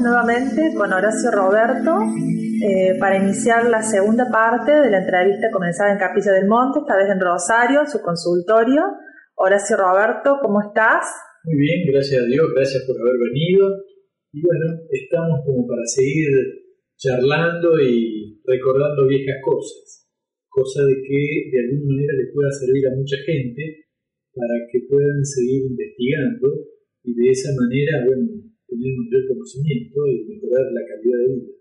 Nuevamente con Horacio Roberto eh, para iniciar la segunda parte de la entrevista comenzada en Capilla del Monte, esta vez en Rosario, su consultorio. Horacio Roberto, ¿cómo estás? Muy bien, gracias a Dios, gracias por haber venido. Y bueno, estamos como para seguir charlando y recordando viejas cosas, cosa de que de alguna manera le pueda servir a mucha gente para que puedan seguir investigando y de esa manera, bueno, tener un mayor conocimiento y mejorar la calidad de vida.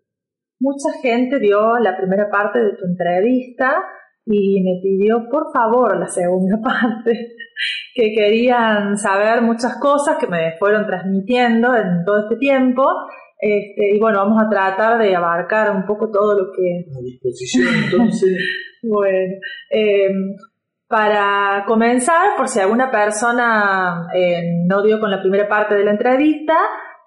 Mucha gente vio la primera parte de tu entrevista y me pidió por favor la segunda parte, que querían saber muchas cosas que me fueron transmitiendo en todo este tiempo. Este, y bueno, vamos a tratar de abarcar un poco todo lo que... A disposición entonces. bueno, em, para comenzar, por si alguna persona eh, no dio con la primera parte de la entrevista,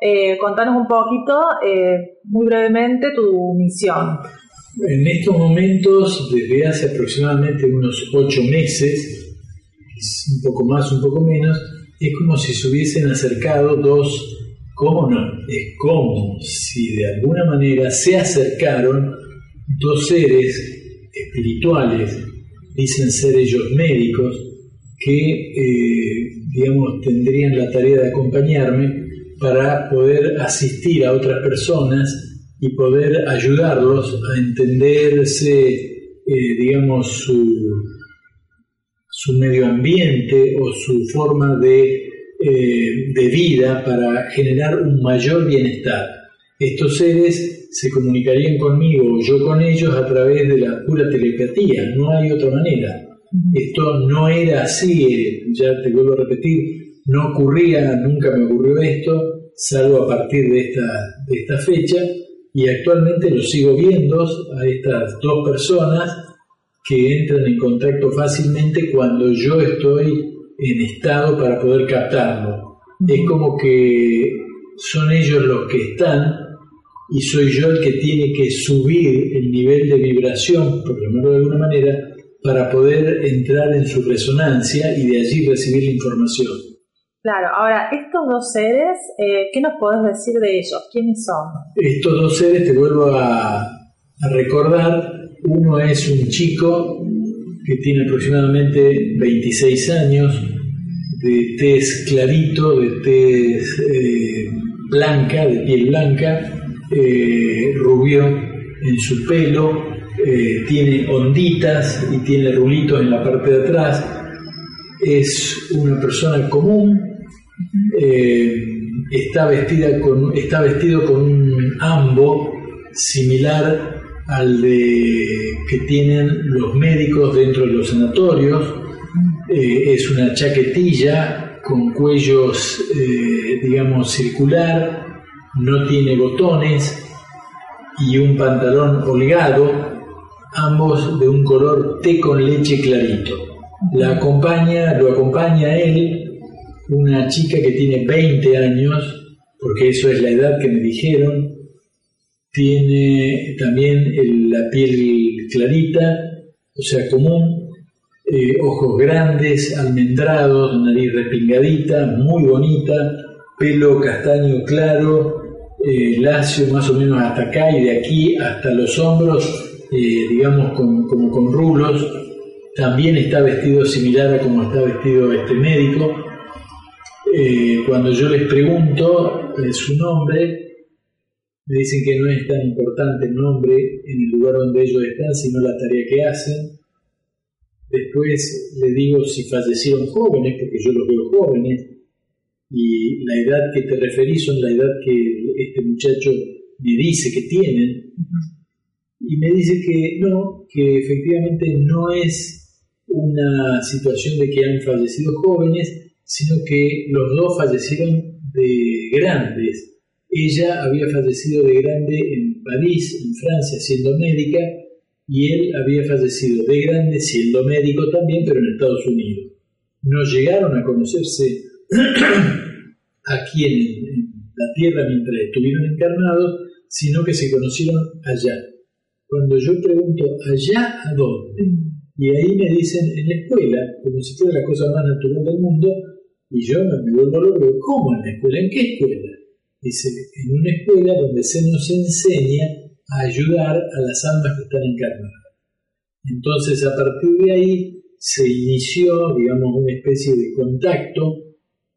eh, contanos un poquito, eh, muy brevemente, tu misión. En estos momentos, desde hace aproximadamente unos ocho meses, un poco más, un poco menos, es como si se hubiesen acercado dos, ¿cómo no? Es como si de alguna manera se acercaron dos seres espirituales, dicen ser ellos médicos, que, eh, digamos, tendrían la tarea de acompañarme para poder asistir a otras personas y poder ayudarlos a entenderse, eh, digamos, su, su, medio ambiente o su forma de, eh, de vida para generar un mayor bienestar. Estos seres se comunicarían conmigo o yo con ellos a través de la pura telepatía, no hay otra manera. Esto no era así, eh, ya te vuelvo a repetir, no ocurría, nunca me ocurrió esto, salvo a partir de esta, de esta fecha, y actualmente lo sigo viendo a estas dos personas que entran en contacto fácilmente cuando yo estoy en estado para poder captarlo. Es como que son ellos los que están y soy yo el que tiene que subir el nivel de vibración, por llamarlo de alguna manera, para poder entrar en su resonancia y de allí recibir la información. Claro, ahora, estos dos seres, eh, ¿qué nos podés decir de ellos? ¿Quiénes son? Estos dos seres, te vuelvo a, recordar, uno es un chico que tiene aproximadamente 26 años, de tez clarito, de tez eh, blanca, de piel blanca, eh, rubio en su pelo, tiene onditas y tiene rulitos en la parte de atrás, es una persona común, eh, está, vestida con, está vestido con un ambo similar al de que tienen los médicos dentro de los sanatorios. Eh, es una chaquetilla con cuellos, eh, digamos, circular, no tiene botones y un pantalón holgado, ambos de un color té con leche clarito. La acompaña, lo acompaña él una chica que tiene 20 años, porque eso es la edad que me dijeron, tiene también la piel clarita, o sea, común, eh, ojos grandes, almendrados, nariz respingadita, muy bonita, pelo castaño claro, eh, lacio más o menos hasta acá y de aquí hasta los hombros, eh, digamos como con rulos. También está vestido similar a como está vestido este médico. Eh, cuando yo les pregunto eh, su nombre, me dicen que no es tan importante el nombre en el lugar donde ellos están, sino la tarea que hacen. Después le digo si fallecieron jóvenes, porque yo los veo jóvenes, y la edad que te referís son la edad que este muchacho me dice que tienen. Y me dice que no, que efectivamente no es una situación de que han fallecido jóvenes, sino que los dos fallecieron de grandes ella había fallecido de grande en París, en Francia, siendo médica, y él había fallecido de grande siendo médico también, pero en Estados Unidos. No llegaron a conocerse aquí en, la Tierra mientras estuvieron encarnados, sino que se conocieron allá. Cuando yo pregunto, ¿allá a dónde? Y ahí me dicen, en la escuela, como si fuera la cosa más natural del mundo, y yo me vuelvo loco, ¿cómo en la escuela? ¿En qué escuela? Dice, en una escuela donde se nos enseña a ayudar a las almas que están encarnadas. Entonces, a partir de ahí se inició, digamos, una especie de contacto.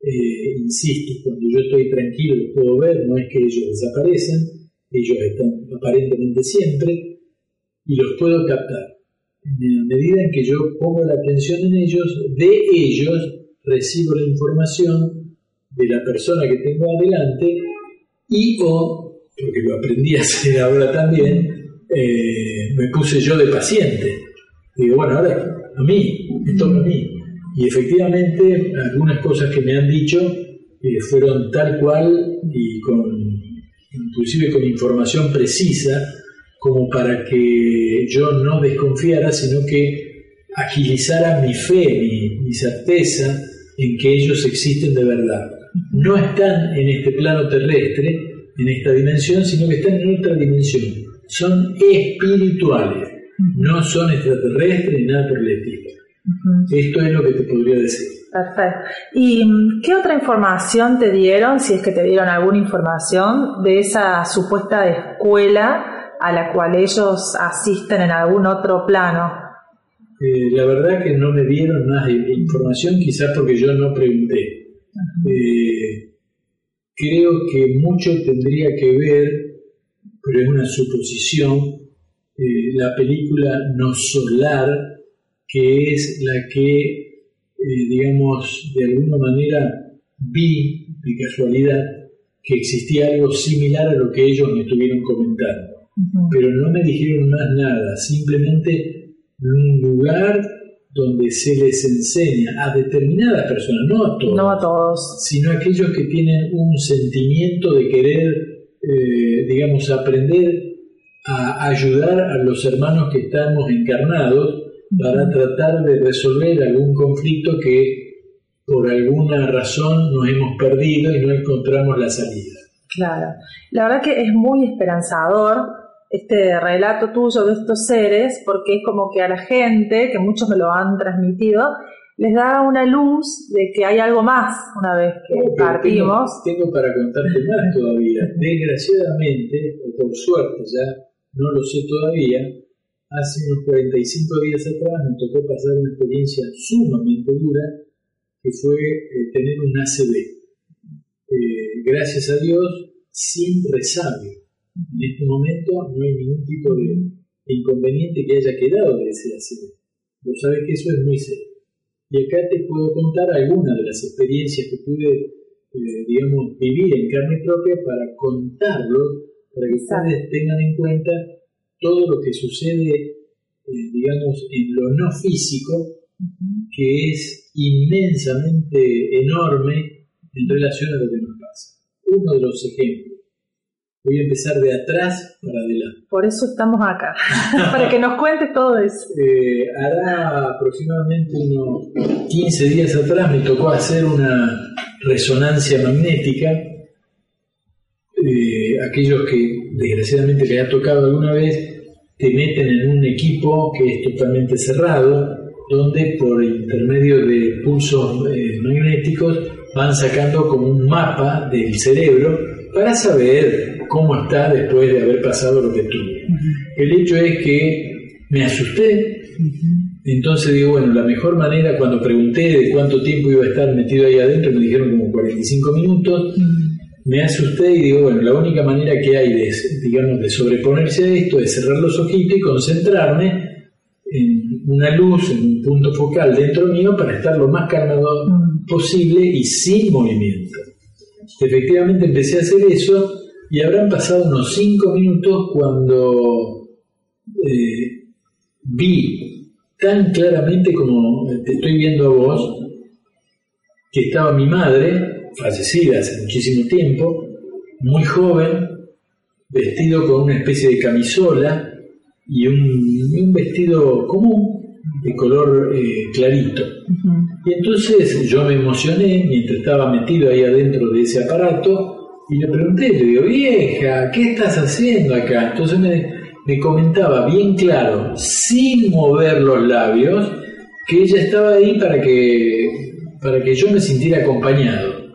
Eh, insisto, cuando yo estoy tranquilo lo puedo ver, no es que ellos desaparecen, ellos están aparentemente siempre, y los puedo captar. En la medida en que yo pongo la atención en ellos, de ellos recibo la información de la persona que tengo adelante y o, porque lo aprendí a hacer ahora también, eh, me puse yo de paciente. Digo, bueno, ahora a mí, me toca a mí. Y efectivamente, algunas cosas que me han dicho eh, fueron tal cual y con, inclusive con información precisa, como para que yo no desconfiara, sino que agilizara mi fe, mi, mi certeza en que ellos existen de verdad no están en este plano terrestre, en esta dimensión, sino que están en otra dimensión. Son espirituales, no son extraterrestres ni nada por el estilo. Esto es lo que te podría decir. Perfecto. ¿Y qué otra información te dieron, si es que te dieron alguna información, de esa supuesta escuela a la cual ellos asisten en algún otro plano? Eh, la verdad que no me dieron más información, quizás porque yo no pregunté. Eh, creo que mucho tendría que ver, pero es una suposición, eh, la película No Solar, que es la que, digamos, de alguna manera vi de casualidad que existía algo similar a lo que ellos me estuvieron comentando. Pero no me dijeron más nada, simplemente un lugar donde se les enseña a determinadas personas, no a todos, no a todos. sino a aquellos que tienen un sentimiento de querer, eh, digamos, aprender a ayudar a los hermanos que estamos encarnados para tratar de resolver algún conflicto que por alguna razón nos hemos perdido y no encontramos la salida. Claro, la verdad que es muy esperanzador este relato tuyo de estos seres, porque es como que a la gente, que muchos me lo han transmitido, les da una luz de que hay algo más una vez que partimos. Tengo, para contarte más todavía. Desgraciadamente, o por suerte ya, no lo sé todavía, hace unos 45 días atrás me tocó pasar una experiencia sumamente dura, que fue eh, tener un ACV. Eh, gracias a Dios, sin resabio en este momento no hay ningún tipo de inconveniente que haya quedado de ese ACV. Vos sabés que eso es muy serio. Y acá te puedo contar algunas de las experiencias que pude, eh, digamos, vivir en carne propia para contarlo, para que ustedes tengan en cuenta todo lo que sucede, eh, digamos, en lo no físico, que es inmensamente enorme en relación a lo que nos pasa. Uno de los ejemplos Voy a empezar de atrás para adelante. Por eso estamos acá, para que nos cuentes todo eso. Eh, hará aproximadamente unos 15 días atrás me tocó hacer una resonancia magnética. Eh, aquellos que desgraciadamente les ha tocado alguna vez te meten en un equipo que es totalmente cerrado, donde por intermedio de pulsos eh, magnéticos van sacando como un mapa del cerebro para saber cómo está después de haber pasado lo que tuve. El hecho es que me asusté Entonces digo, bueno, la mejor manera, cuando pregunté de cuánto tiempo iba a estar metido ahí adentro, me dijeron como 45 minutos. Me asusté y digo, bueno, la única manera que hay de, digamos, de sobreponerse a esto es cerrar los ojitos y concentrarme en una luz, en un punto focal dentro mío para estar lo más calmado posible y sin movimiento. Efectivamente empecé a hacer eso y habrán pasado unos 5 minutos cuando eh, vi tan claramente como te estoy viendo a vos, que estaba mi madre, fallecida hace muchísimo tiempo, muy joven, vestido con una especie de camisola y un, vestido común de color eh, clarito. Y entonces yo me emocioné mientras estaba metido ahí adentro de ese aparato y le pregunté, le digo, vieja, ¿qué estás haciendo acá? Entonces me, me comentaba bien claro, sin mover los labios, que ella estaba ahí para que, para que yo me sintiera acompañado.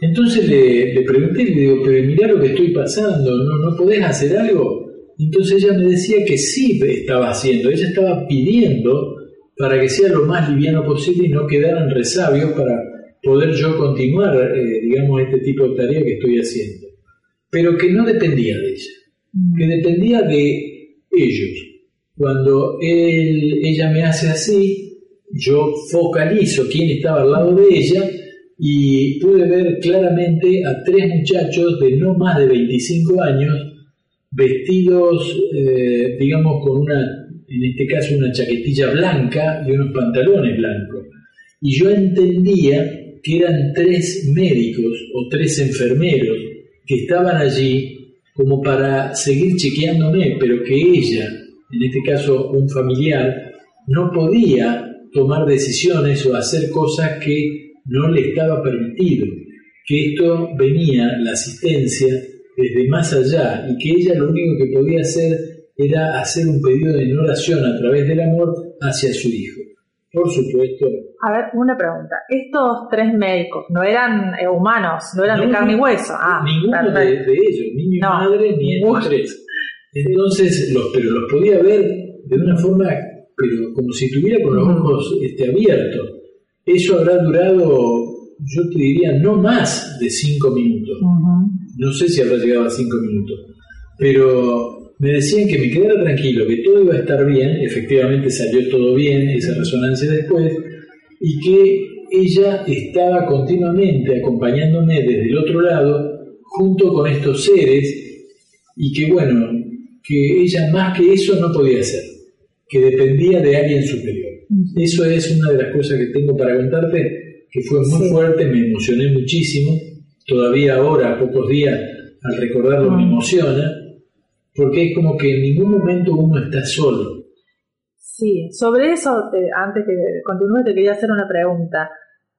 Entonces le, le pregunté, le digo, pero mira lo que estoy pasando, ¿no, ¿no podés hacer algo? Entonces ella me decía que sí estaba haciendo, ella estaba pidiendo para que sea lo más liviano posible y no quedaran resabios para poder yo continuar, eh, digamos, este tipo de tarea que estoy haciendo. Pero que no dependía de ella, que dependía de ellos. Cuando él, ella me hace así, yo focalizo quién estaba al lado de ella y pude ver claramente a tres muchachos de no más de 25 años, vestidos, eh, digamos, con una, en este caso, una chaquetilla blanca y unos pantalones blancos. Y yo entendía que eran tres médicos o tres enfermeros que estaban allí como para seguir chequeándome, pero que ella, en este caso un familiar, no podía tomar decisiones o hacer cosas que no le estaba permitido, que esto venía, la asistencia, desde más allá y que ella lo único que podía hacer era hacer un pedido de oración a través del amor hacia su hijo. Por supuesto. A ver, una pregunta. Estos tres médicos no eran eh, humanos, no eran de carne y hueso. Ah, ninguno de, ellos, ni mi madre ni estos tres. Entonces, los, pero los podía ver de una forma, pero como si tuviera con los ojos este, abiertos. Eso habrá durado, yo te diría, no más de cinco minutos. No sé si habrá llegado a cinco minutos. Pero me decían que me quedara tranquilo, que todo iba a estar bien, efectivamente salió todo bien, esa resonancia después, y que ella estaba continuamente acompañándome desde el otro lado, junto con estos seres, y que bueno, que ella más que eso no podía hacer, que dependía de alguien superior. Eso es una de las cosas que tengo para contarte, que fue muy fuerte, me emocioné muchísimo, todavía ahora, a pocos días, al recordarlo me emociona, porque es como que en ningún momento uno está solo. Sí, sobre eso, antes que continúe, te quería hacer una pregunta.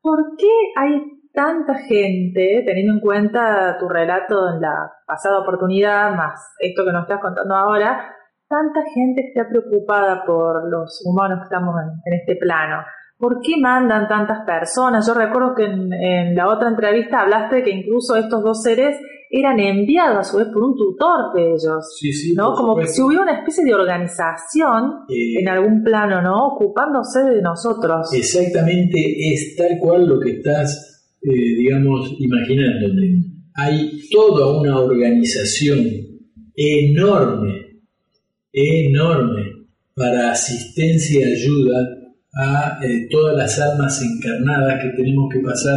¿Por qué hay tanta gente, teniendo en cuenta tu relato en la pasada oportunidad, más esto que nos estás contando ahora, tanta gente está preocupada por los humanos que estamos en, este plano? ¿Por qué mandan tantas personas? Yo recuerdo que en, en la otra entrevista hablaste que incluso estos dos seres eran enviados a su vez por un tutor de ellos. Sí, sí, ¿no? Como que si hubiera una especie de organización eh, en algún plano, ¿no? Ocupándose de nosotros. Exactamente, es tal cual lo que estás, eh, digamos, imaginándote. Hay toda una organización enorme, enorme, para asistencia y ayuda a eh, todas las almas encarnadas que tenemos que pasar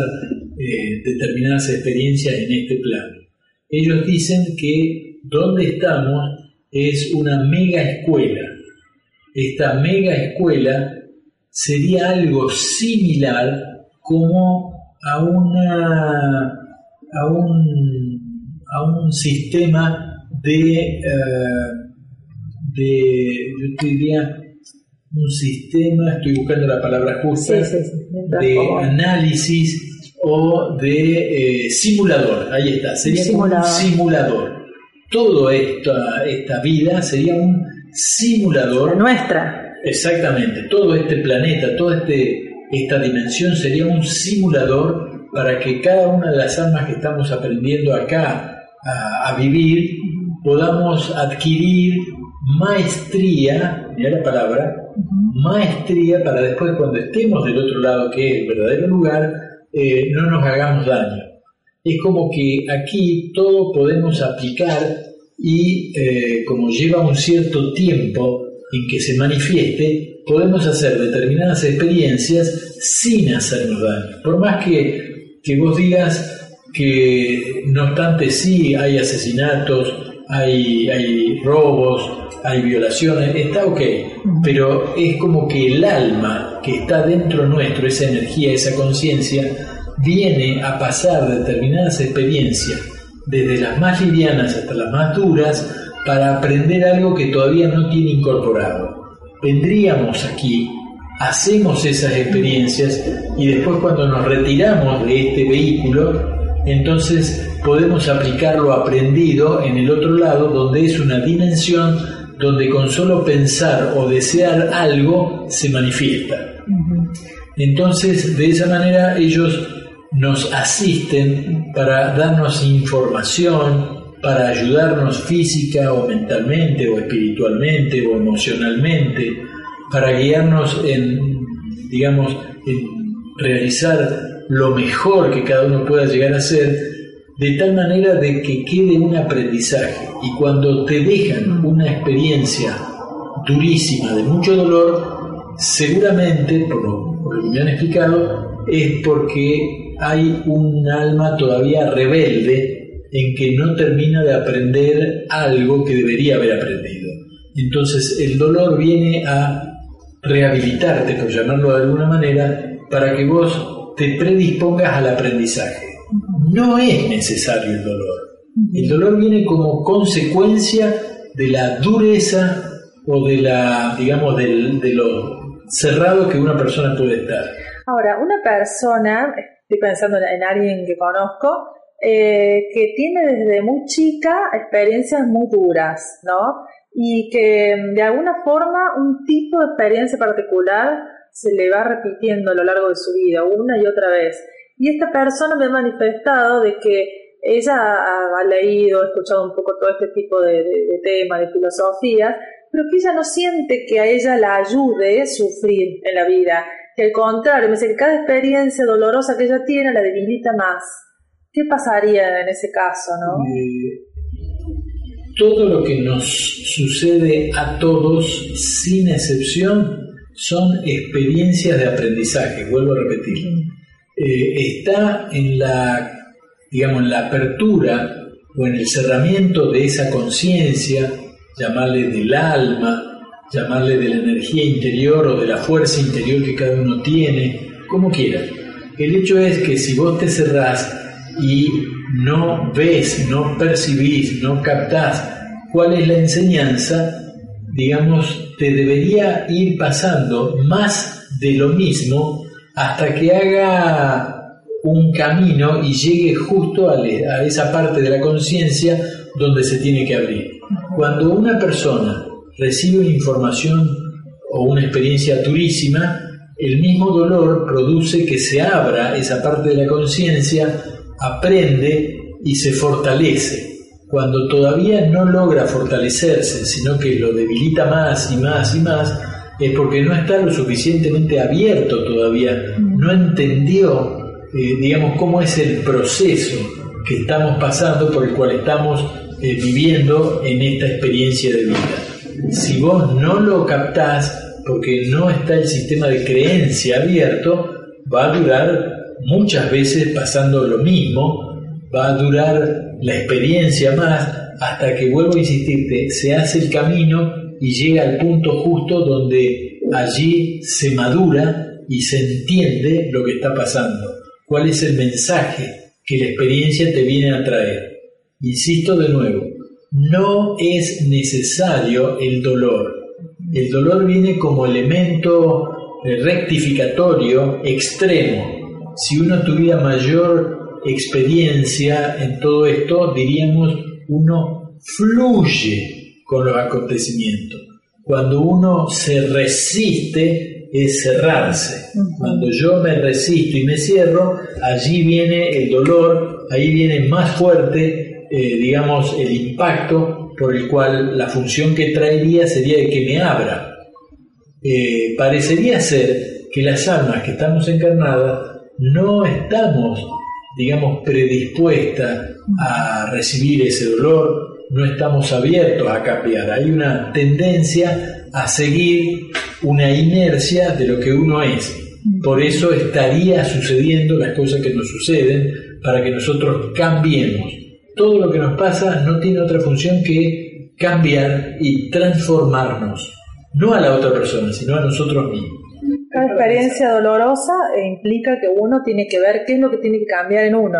determinadas experiencias en este plano. Ellos dicen que donde estamos es una mega escuela. Esta mega escuela sería algo similar como a una a un, a un sistema de, eh, de yo te diría un sistema, estoy buscando la palabra justa, de análisis o de eh, simulador. Ahí está, sería un simulador. Toda esta, esta vida sería un simulador. Nuestra. Exactamente, todo este planeta, toda este, esta dimensión sería un simulador para que cada una de las almas que estamos aprendiendo acá a, a vivir podamos adquirir maestría, mira la palabra, maestría para después cuando estemos del otro lado, que es el verdadero lugar, eh, no nos hagamos daño. Es como que aquí todo podemos aplicar y eh, como lleva un cierto tiempo en que se manifieste, podemos hacer determinadas experiencias sin hacernos daño. Por más que, que vos digas que no obstante sí hay asesinatos, hay, hay robos, hay violaciones, está ok, pero es como que el alma que está dentro nuestro, esa energía, esa conciencia, viene a pasar determinadas experiencias, desde las más livianas hasta las más duras, para aprender algo que todavía no tiene incorporado. Vendríamos aquí, hacemos esas experiencias y después cuando nos retiramos de este vehículo, entonces podemos aplicar lo aprendido en el otro lado, donde es una dimensión donde con solo pensar o desear algo se manifiesta. Entonces, de esa manera ellos nos asisten para darnos información, para ayudarnos física o mentalmente o espiritualmente o emocionalmente, para guiarnos en, digamos, en realizar lo mejor que cada uno pueda llegar a ser, de tal manera de que quede un aprendizaje. Y cuando te dejan una experiencia durísima, de mucho dolor, seguramente, por lo, que me han explicado, es porque hay un alma todavía rebelde en que no termina de aprender algo que debería haber aprendido. Entonces el dolor viene a rehabilitarte, por llamarlo de alguna manera, para que vos te predispongas al aprendizaje. No es necesario el dolor. El dolor viene como consecuencia de la dureza o de la, digamos, de lo cerrado que una persona puede estar. Ahora, una persona, estoy pensando en alguien que conozco, eh, que tiene desde muy chica experiencias muy duras, ¿no? Y que de alguna forma un tipo de experiencia particular se le va repitiendo a lo largo de su vida, una y otra vez. Y esta persona me ha manifestado de que ella ha, leído, ha escuchado un poco todo este tipo de, temas, de filosofías, pero que ella no siente que a ella la ayude a sufrir en la vida, que al contrario, me dice que cada experiencia dolorosa que ella tiene la debilita más. ¿Qué pasaría en ese caso, no? Eh, todo lo que nos sucede a todos, sin excepción, son experiencias de aprendizaje, vuelvo a repetir. Eh, está en la, digamos, en la apertura o en el cerramiento de esa conciencia, llamarle del alma, llamarle de la energía interior o de la fuerza interior que cada uno tiene, como quiera. El hecho es que si vos te cerrás y no ves, no percibís, no captás cuál es la enseñanza, digamos, te debería ir pasando más de lo mismo hasta que haga un camino y llegue justo a, esa parte de la conciencia donde se tiene que abrir. Cuando una persona recibe una información o una experiencia durísima, el mismo dolor produce que se abra esa parte de la conciencia, aprende y se fortalece. Cuando todavía no logra fortalecerse, sino que lo debilita más y más y más, es porque no está lo suficientemente abierto todavía, no entendió, eh, digamos, cómo es el proceso que estamos pasando, por el cual estamos eh, viviendo en esta experiencia de vida. Si vos no lo captás, porque no está el sistema de creencia abierto, va a durar muchas veces pasando lo mismo, va a durar la experiencia más hasta que, vuelvo a insistirte, se hace el camino y llega al punto justo donde allí se madura y se entiende lo que está pasando. ¿Cuál es el mensaje que la experiencia te viene a traer? Insisto de nuevo, no es necesario el dolor. El dolor viene como elemento rectificatorio extremo. Si uno tuviera mayor experiencia en todo esto, diríamos, uno fluye con los acontecimientos. Cuando uno se resiste es cerrarse. Cuando yo me resisto y me cierro, allí viene el dolor, ahí viene más fuerte, eh, digamos, el impacto por el cual la función que traería sería de que me abra. eh, parecería ser que las almas que estamos encarnadas no estamos, digamos, predispuestas a recibir ese dolor, no estamos abiertos a cambiar. Hay una tendencia a seguir una inercia de lo que uno es. Por eso estaría sucediendo las cosas que nos suceden para que nosotros cambiemos. Todo lo que nos pasa no tiene otra función que cambiar y transformarnos, no a la otra persona, sino a nosotros mismos. Cada experiencia dolorosa implica que uno tiene que ver qué es lo que tiene que cambiar en uno.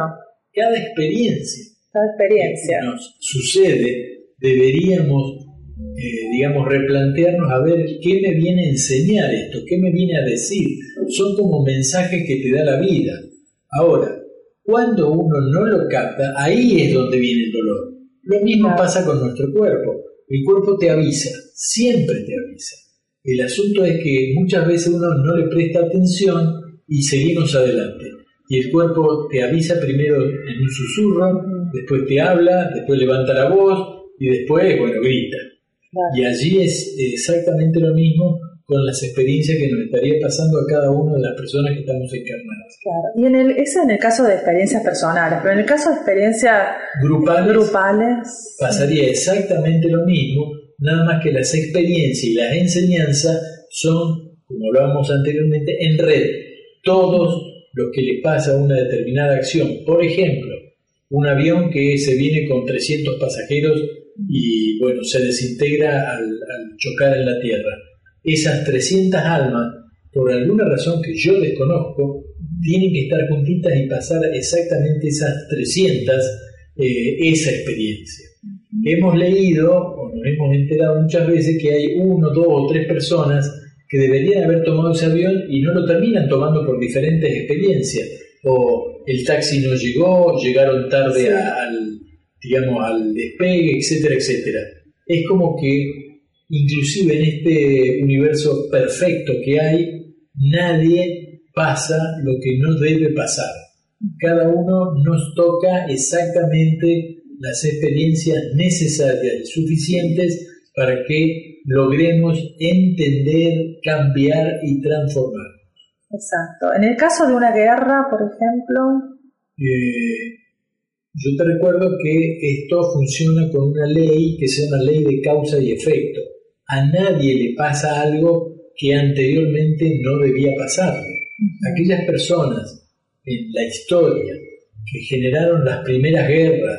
Cada experiencia, cada experiencia que nos sucede, deberíamos, eh, digamos, replantearnos a ver qué me viene a enseñar esto, qué me viene a decir. Son como mensajes que te da la vida. Ahora, cuando uno no lo capta, ahí es donde viene el dolor. Lo mismo pasa con nuestro cuerpo. El cuerpo te avisa, siempre te avisa. El asunto es que muchas veces uno no le presta atención y seguimos adelante. Y el cuerpo te avisa primero en un susurro, después te habla, después levanta la voz y después, bueno, grita. Y allí es exactamente lo mismo con las experiencias que nos estaría pasando a cada una de las personas que estamos encarnadas. Claro, y en el, eso en el caso de experiencias personales, pero en el caso de experiencias grupales, grupales pasaría exactamente lo mismo, nada más que las experiencias y las enseñanzas son, como hablábamos anteriormente, en red. Todos los que le pasa a una determinada acción, por ejemplo, un avión que se viene con 300 pasajeros y bueno, se desintegra al chocar en la Tierra esas 300 almas, por alguna razón que yo desconozco, tienen que estar juntitas y pasar exactamente esas 300 eh, esa experiencia. Hemos leído o nos hemos enterado muchas veces que hay uno, dos o tres personas que deberían haber tomado ese avión y no lo terminan tomando por diferentes experiencias. O el taxi no llegó, llegaron tarde al, digamos, al despegue, etcétera, etcétera. Es como que inclusive en este universo perfecto que hay, nadie pasa lo que no debe pasar. Cada uno nos toca exactamente las experiencias necesarias y suficientes para que logremos entender, cambiar y transformar. Exacto. En el caso de una guerra, por ejemplo. Eh, yo te recuerdo que esto funciona con una ley que se llama ley de causa y efecto a nadie le pasa algo que anteriormente no debía pasarle. Aquellas personas en la historia que generaron las primeras guerras,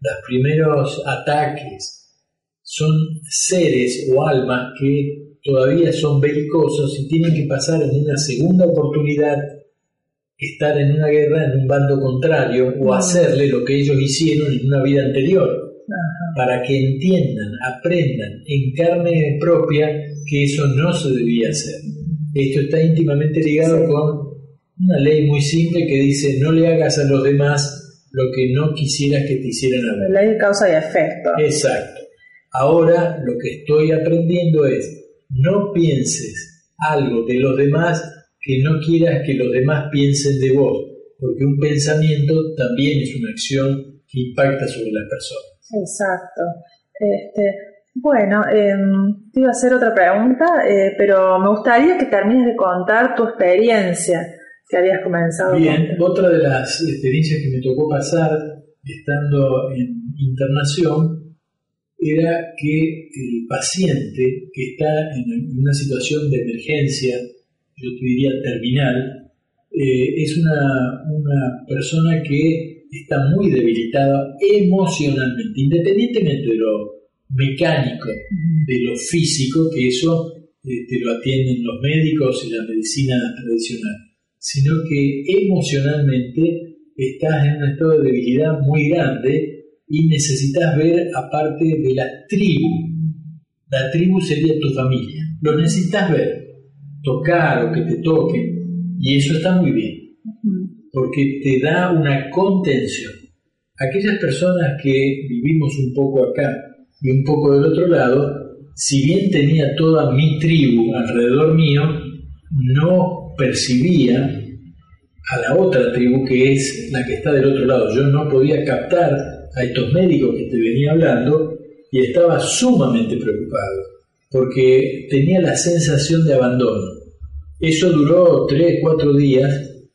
los primeros ataques, son seres o almas que todavía son belicosos y tienen que pasar en una segunda oportunidad estar en una guerra en un bando contrario o hacerle lo que ellos hicieron en una vida anterior para que entiendan, aprendan en carne propia que eso no se debía hacer. Esto está íntimamente ligado con una ley muy simple que dice no le hagas a los demás lo que no quisieras que te hicieran a vos. La ley de causa y efecto. Exacto. Ahora lo que estoy aprendiendo es no pienses algo de los demás que no quieras que los demás piensen de vos, porque un pensamiento también es una acción que impacta sobre las personas. Exacto. Este, bueno, em, te iba a hacer otra pregunta, eh, pero me gustaría que termines de contar tu experiencia que habías comenzado. Bien, otra de las experiencias que me tocó pasar estando en internación era que el paciente que está en una situación de emergencia, yo te diría terminal, eh, es una, una persona que está muy debilitada emocionalmente, independientemente de lo mecánico, de lo físico, que eso eh, te lo atienden los médicos y la medicina tradicional, sino que emocionalmente estás en un estado de debilidad muy grande y necesitas ver aparte de la tribu. La tribu sería tu familia. Lo necesitas ver, tocar o que te toquen, y eso está muy bien porque te da una contención. Aquellas personas que vivimos un poco acá y un poco del otro lado, si bien tenía toda mi tribu alrededor mío, no percibía a la otra tribu que es la que está del otro lado. Yo no podía captar a estos médicos que te venía hablando y estaba sumamente preocupado. Porque tenía la sensación de abandono. Eso duró tres, cuatro días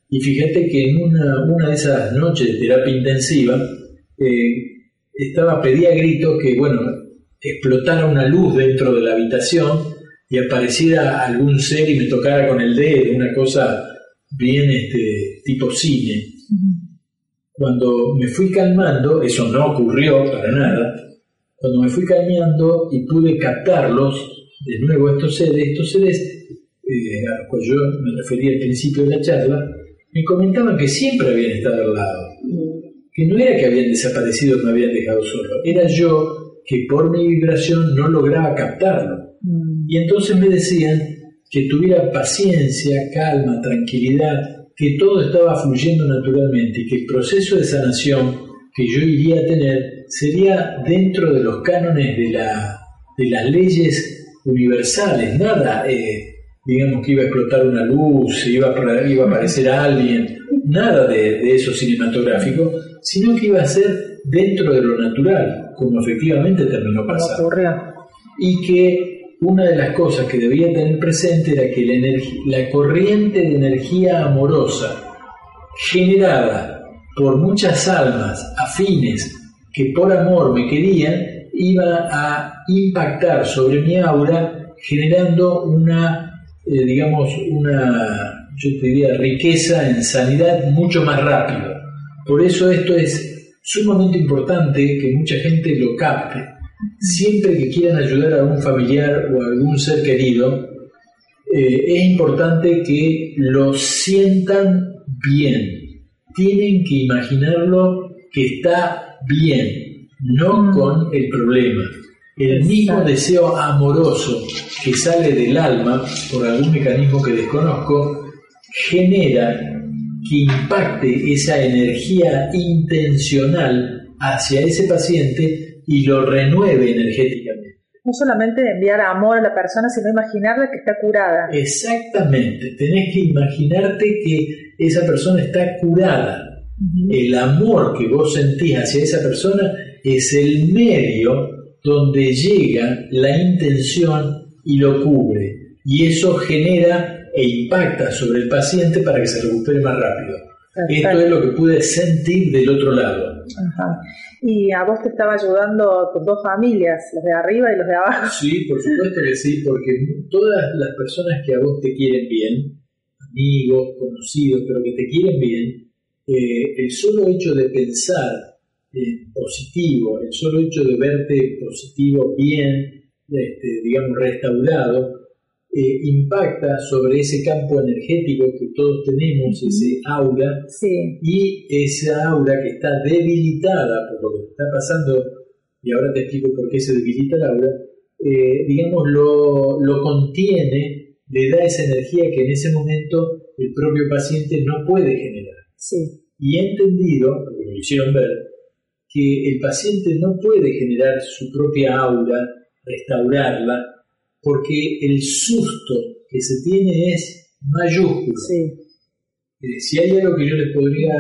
y fíjate que en una, una de esas noches de terapia intensiva eh, estaba, pedía grito que, bueno, explotara una luz dentro de la habitación y apareciera algún ser y me tocara con el dedo, una cosa bien este, tipo cine. Cuando me fui calmando, eso no ocurrió para nada, cuando me fui calmando y pude captarlos, de nuevo estos seres, estos seres eh, a los cuales yo me refería al principio de la charla, me comentaban que siempre habían estado al lado, que no era que habían desaparecido o me habían dejado solo, era yo que por mi vibración no lograba captarlo. Y entonces me decían que tuviera paciencia, calma, tranquilidad, que todo estaba fluyendo naturalmente y que el proceso de sanación que yo iría a tener sería dentro de los cánones de, la, de las leyes universales, nada, eh, digamos que iba a explotar una luz, iba a, iba a aparecer alguien, nada de, de eso cinematográfico, sino que iba a ser dentro de lo natural, como efectivamente terminó pasando. Y que una de las cosas que debía tener presente era que la, la corriente de energía amorosa generada por muchas almas afines que por amor me querían, iba a impactar sobre mi aura generando una, eh, digamos, una, yo te diría, riqueza en sanidad mucho más rápido. Por eso esto es sumamente importante que mucha gente lo capte. Siempre que quieran ayudar a un familiar o a algún ser querido, eh, es importante que lo sientan bien. Tienen que imaginarlo que está bien, no mm. con el problema. El mismo deseo amoroso que sale del alma por algún mecanismo que desconozco genera que impacte esa energía intencional hacia ese paciente y lo renueve energéticamente. No solamente enviar amor a la persona, sino imaginarla que está curada. Exactamente, tenés que imaginarte que esa persona está curada. El amor que vos sentís hacia esa persona es el medio donde llega la intención y lo cubre. Y eso genera e impacta sobre el paciente para que se recupere más rápido. Esto es lo que pude sentir del otro lado. Y a vos te estaba ayudando tus dos familias, los de arriba y los de abajo. Sí, por supuesto que sí, porque todas las personas que a vos te quieren bien, amigos, conocidos, pero que te quieren bien, eh, el solo hecho de pensar positivo, el solo hecho de verte positivo, bien, este, digamos, restaurado, eh, impacta sobre ese campo energético que todos tenemos, ese aura, y esa aura que está debilitada por lo que está pasando, y ahora te explico por qué se debilita el aura, eh, digamos, lo, lo contiene, le da esa energía que en ese momento el propio paciente no puede generar. Y he entendido, porque me lo hicieron ver, que el paciente no puede generar su propia aura, restaurarla, porque el susto que se tiene es mayúsculo. Eh, si hay algo que yo les podría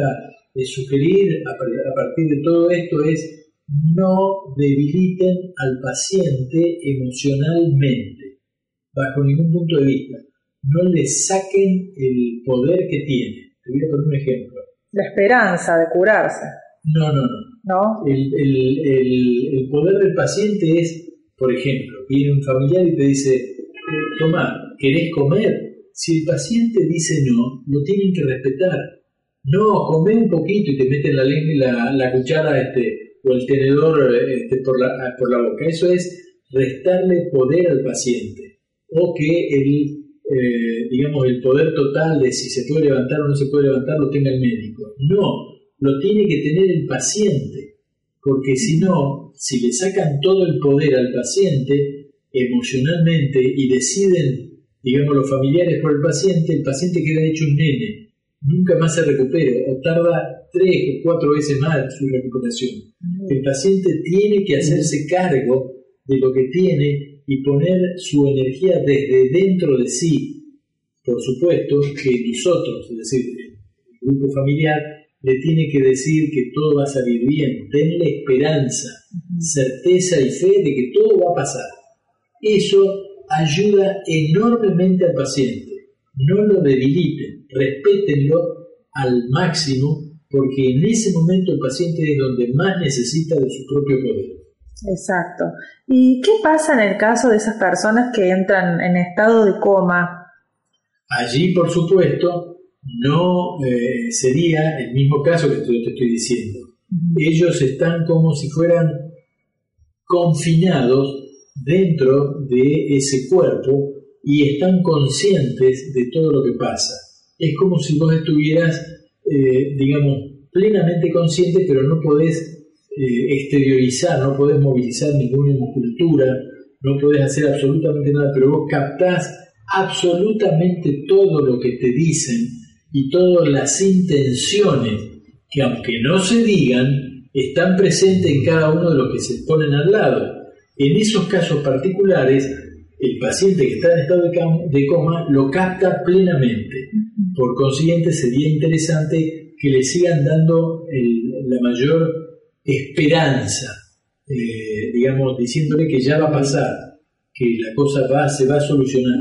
eh, sugerir a, partir de todo esto es no debiliten al paciente emocionalmente, bajo ningún punto de vista. No le saquen el poder que tiene. Te voy a poner un ejemplo. La esperanza de curarse. No, no, no. ¿No? El, el poder del paciente es por ejemplo, viene un familiar y te dice, toma, ¿querés comer? Si el paciente dice no, lo tienen que respetar. No, come un poquito y te meten la, la, la cuchara este, o el tenedor este, por, la, por la boca. Eso es restarle poder al paciente. O que el, eh, digamos, el poder total de si se puede levantar o no se puede levantar lo tenga el médico. No, lo tiene que tener el paciente porque si no, si le sacan todo el poder al paciente emocionalmente y deciden, digamos, los familiares por el paciente, el paciente queda hecho un nene, nunca más se recupera o tarda tres o cuatro veces más su recuperación. El paciente tiene que hacerse cargo de lo que tiene y poner su energía desde dentro de sí. Por supuesto que nosotros, es decir, el grupo familiar, le tiene que decir que todo va a salir bien, denle esperanza, certeza y fe de que todo va a pasar. eso ayuda enormemente al paciente. No lo debiliten, respétenlo al máximo, porque en ese momento el paciente es donde más necesita de su propio poder. Exacto. ¿Y qué pasa en el caso de esas personas que entran en estado de coma? Allí, por supuesto, no eh, sería el mismo caso que yo te estoy diciendo. Ellos están como si fueran confinados dentro de ese cuerpo y están conscientes de todo lo que pasa. Es como si vos estuvieras, eh, digamos, plenamente consciente, pero no podés eh, exteriorizar, no podés movilizar ninguna musculatura, no podés hacer absolutamente nada, pero vos captás absolutamente todo lo que te dicen y todas las intenciones que aunque no se digan, están presentes en cada uno de los que se ponen al lado. En esos casos particulares, el paciente que está en estado de coma lo capta plenamente. Por consiguiente, sería interesante que le sigan dando la mayor esperanza, eh, digamos, diciéndole que ya va a pasar, que la cosa va, se va a solucionar.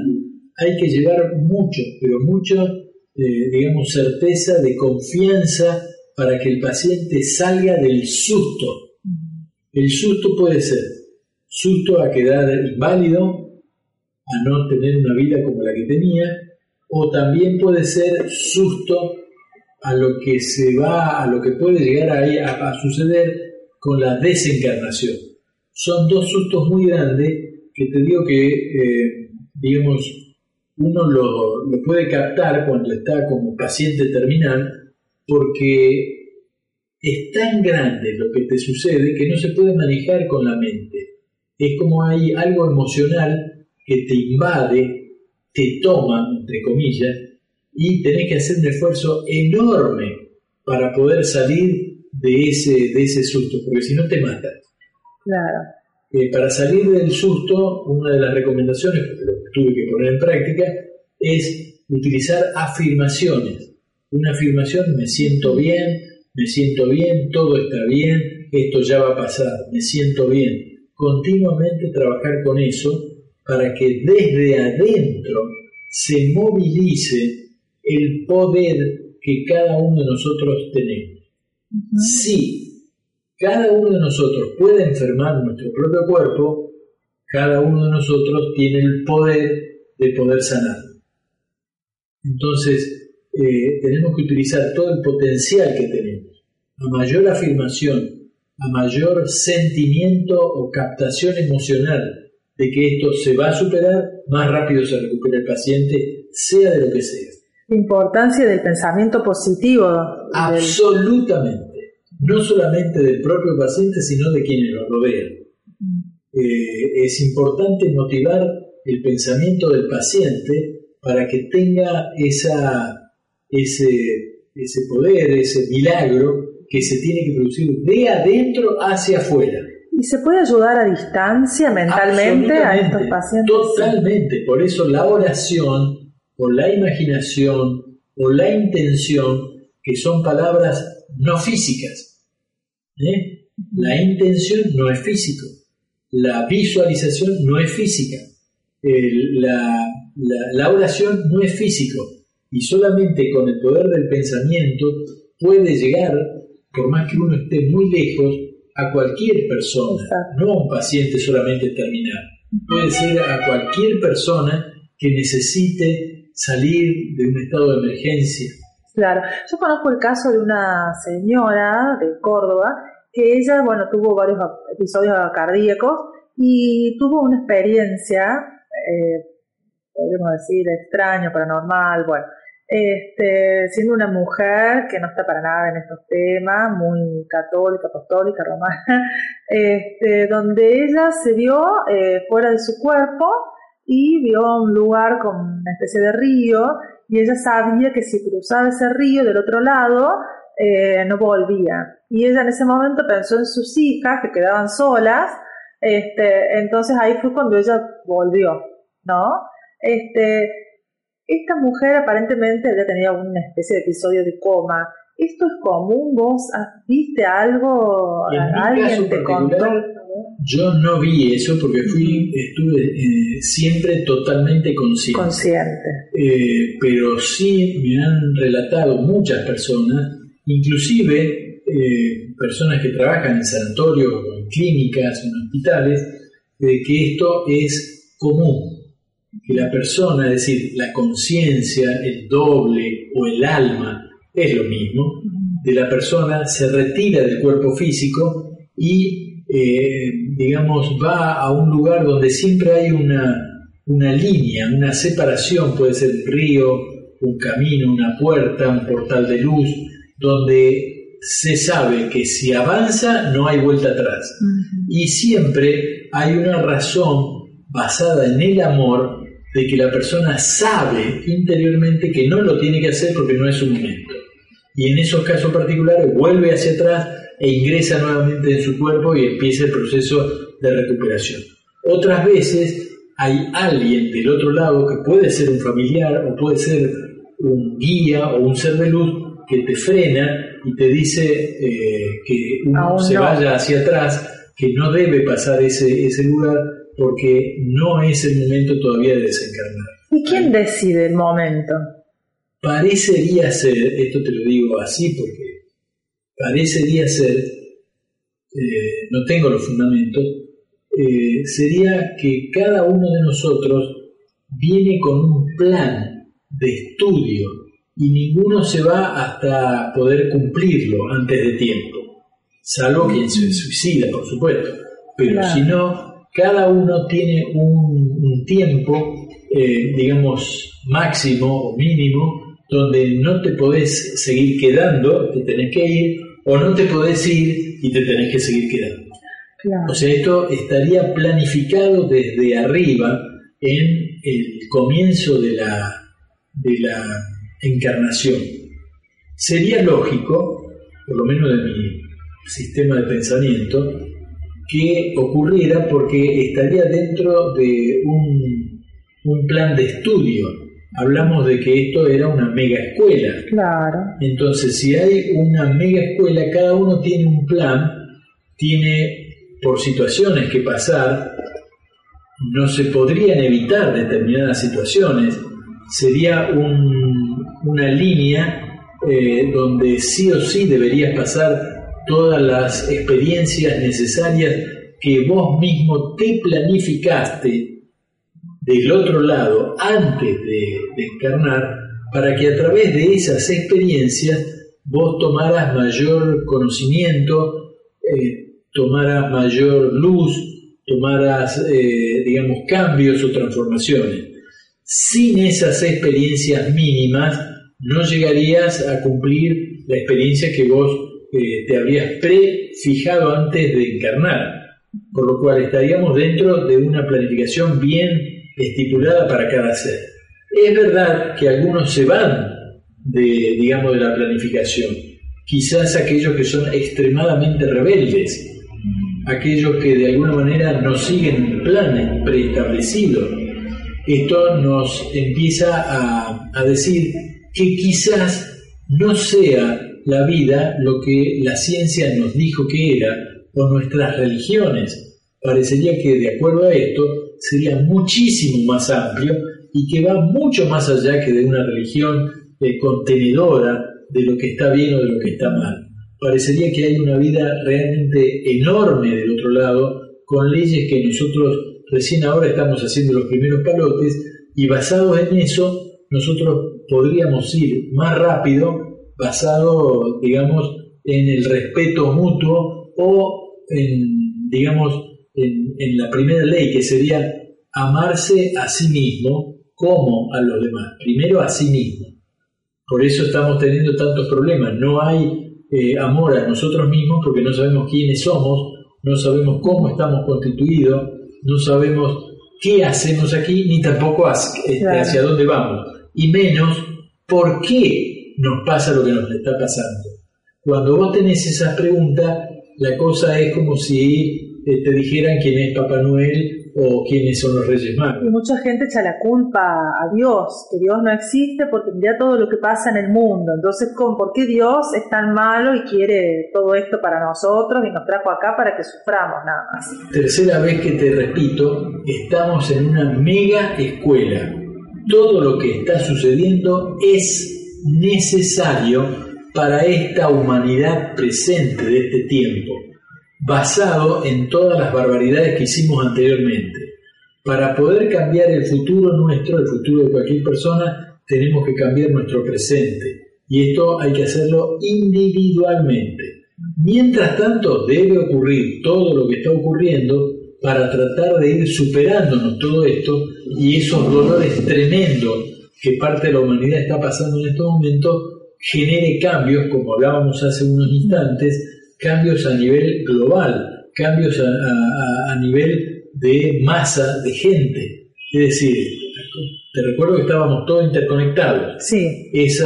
Hay que llevar mucho, pero mucho, eh, digamos, certeza de confianza para que el paciente salga del susto. El susto puede ser susto a quedar inválido, a no tener una vida como la que tenía, o también puede ser susto a lo que se va, a lo que puede llegar a, a, suceder con la desencarnación. Son dos sustos muy grandes que te digo que, eh, digamos, uno lo, lo, puede captar cuando está como paciente terminal porque es tan grande lo que te sucede que no se puede manejar con la mente. Es como hay algo emocional que te invade, te toma, entre comillas, y tenés que hacer un esfuerzo enorme para poder salir de ese, de ese susto, porque si no te matas. Claro. Eh, para salir del susto, una de las recomendaciones, que tuve que poner en práctica, es utilizar afirmaciones. Una afirmación, me siento bien, me siento bien, todo está bien, esto ya va a pasar, me siento bien. Continuamente trabajar con eso para que desde adentro se movilice el poder que cada uno de nosotros tenemos. Si cada uno de nosotros puede enfermar nuestro propio cuerpo, cada uno de nosotros tiene el poder de poder sanar. Entonces, eh, tenemos que utilizar todo el potencial que tenemos. A mayor afirmación, a mayor sentimiento o captación emocional de que esto se va a superar, más rápido se recupera el paciente, sea de lo que sea importancia del pensamiento positivo. Absolutamente. No solamente del propio paciente, sino de quienes lo rodean. Eh, es importante motivar el pensamiento del paciente para que tenga esa, ese, ese poder, ese milagro que se tiene que producir de adentro hacia afuera. ¿Y se puede ayudar a distancia mentalmente a estos pacientes? Totalmente. Por eso la oración o la imaginación o la intención, que son palabras no físicas. ¿eh? La intención no es físico, la visualización no es física, la, la oración no es físico y solamente con el poder del pensamiento puede llegar, por más que uno esté muy lejos, a cualquier persona, no a un paciente solamente terminal. Puede ser a cualquier persona que necesite salir de un estado de emergencia. Claro, yo conozco el caso de una señora de Córdoba que ella, bueno, tuvo varios episodios cardíacos y tuvo una experiencia, eh, podríamos decir, extraña, paranormal, bueno, este, siendo una mujer que no está para nada en estos temas, muy católica, apostólica, romana, este, donde ella se vio eh, fuera de su cuerpo y vio un lugar con una especie de río y ella sabía que si cruzaba ese río del otro lado eh, no volvía. Y ella en ese momento pensó en sus hijas que quedaban solas, este, entonces ahí fue cuando ella volvió, ¿no? Este, esta mujer aparentemente ya tenía una especie de episodio de coma. ¿Esto es común? ¿Vos viste algo? ¿Alguien te contó? yo no vi eso porque fui, estuve eh, siempre totalmente consciente. Consciente. Eh, pero sí me han relatado muchas personas, inclusive eh, personas que trabajan en sanatorios, en clínicas, en hospitales, de que esto es común, que la persona, es decir, la conciencia, el doble o el alma, es lo mismo, de la persona se retira del cuerpo físico y, eh, digamos, va a un lugar donde siempre hay una, una línea, una separación, puede ser un río, un camino, una puerta, un portal de luz, donde se sabe que si avanza no hay vuelta atrás. Y siempre hay una razón basada en el amor de que la persona sabe interiormente que no lo tiene que hacer porque no es su momento y en esos casos particulares vuelve hacia atrás e ingresa nuevamente en su cuerpo y empieza el proceso de recuperación. Otras veces hay alguien del otro lado que puede ser un familiar o puede ser un guía o un ser de luz que te frena y te dice eh, que uno se vaya hacia atrás, que no debe pasar ese, ese lugar porque no es el momento todavía de desencarnar. ¿Y quién decide el momento? Parecería ser, esto te lo digo así porque parecería ser, eh, no tengo los fundamentos, eh, sería que cada uno de nosotros viene con un plan de estudio y ninguno se va hasta poder cumplirlo antes de tiempo, salvo quien se suicida, por supuesto, pero si no, cada uno tiene un, tiempo, eh, digamos, máximo o mínimo donde no te podés seguir quedando, te tenés que ir, o no te podés ir y te tenés que seguir quedando. O sea, esto estaría planificado desde arriba en el comienzo de la, de la encarnación. Sería lógico, por lo menos de mi sistema de pensamiento, que ocurriera porque estaría dentro de un, un plan de estudio hablamos de que esto era una mega escuela. Claro. Entonces, si hay una mega escuela, cada uno tiene un plan, tiene por situaciones que pasar, no se podrían evitar determinadas situaciones, sería una línea eh, donde sí o sí deberías pasar todas las experiencias necesarias que vos mismo te planificaste del otro lado antes de, encarnar para que a través de esas experiencias vos tomaras mayor conocimiento, eh, tomaras mayor luz, tomaras, eh, digamos, cambios o transformaciones. Sin esas experiencias mínimas no llegarías a cumplir la experiencia que vos eh, te habrías prefijado antes de encarnar, por lo cual estaríamos dentro de una planificación bien estipulada para cada ser. Es verdad que algunos se van de, digamos, de la planificación, quizás aquellos que son extremadamente rebeldes, aquellos que de alguna manera no siguen planes preestablecidos. Esto nos empieza a, a decir que quizás no sea la vida lo que la ciencia nos dijo que era o nuestras religiones. Parecería que de acuerdo a esto sería muchísimo más amplio y que va mucho más allá que de una religión eh, contenedora de lo que está bien o de lo que está mal. Parecería que hay una vida realmente enorme del otro lado, con leyes que nosotros recién ahora estamos haciendo los primeros palotes, y basados en eso, nosotros podríamos ir más rápido, basado, digamos, en el respeto mutuo o en, digamos, en, la primera ley, que sería amarse a sí mismo como a los demás. Primero a sí mismo. Por eso estamos teniendo tantos problemas. No hay eh, amor a nosotros mismos porque no sabemos quiénes somos, no sabemos cómo estamos constituidos, no sabemos qué hacemos aquí, ni tampoco este, hacia, dónde vamos. Y menos por qué nos pasa lo que nos está pasando. Cuando vos tenés esas preguntas, la cosa es como si eh, te dijeran quién es Papá Noel o quiénes son los Reyes Magos. Y mucha gente echa la culpa a Dios, que Dios no existe porque mira todo lo que pasa en el mundo. Entonces, ¿por qué Dios es tan malo y quiere todo esto para nosotros y nos trajo acá para que suframos nada más? Tercera vez que te repito, estamos en una mega escuela. Todo lo que está sucediendo es necesario para esta humanidad presente de este tiempo basado en todas las barbaridades que hicimos anteriormente. Para poder cambiar el futuro nuestro, el futuro de cualquier persona, tenemos que cambiar nuestro presente. Y esto hay que hacerlo individualmente. Mientras tanto, debe ocurrir todo lo que está ocurriendo para tratar de ir superándonos todo esto y esos dolores tremendos que parte de la humanidad está pasando en estos momentos genere cambios, como hablábamos hace unos instantes, cambios a nivel global, cambios a, nivel de masa de gente. Es decir, te recuerdo que estábamos todos interconectados. Sí. Ese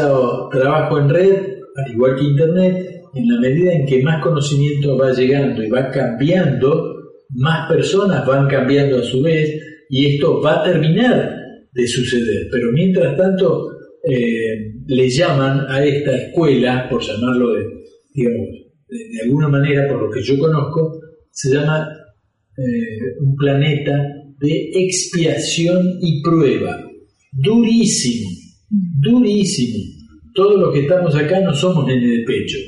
trabajo en red, al igual que Internet, en la medida en que más conocimiento va llegando y va cambiando, más personas van cambiando a su vez y esto va a terminar de suceder. Pero mientras tanto, eh, le llaman a esta escuela, por llamarlo de, digamos, de, alguna manera, por lo que yo conozco, se llama eh, un planeta de expiación y prueba. Durísimo, durísimo. Todos los que estamos acá no somos nene de pecho,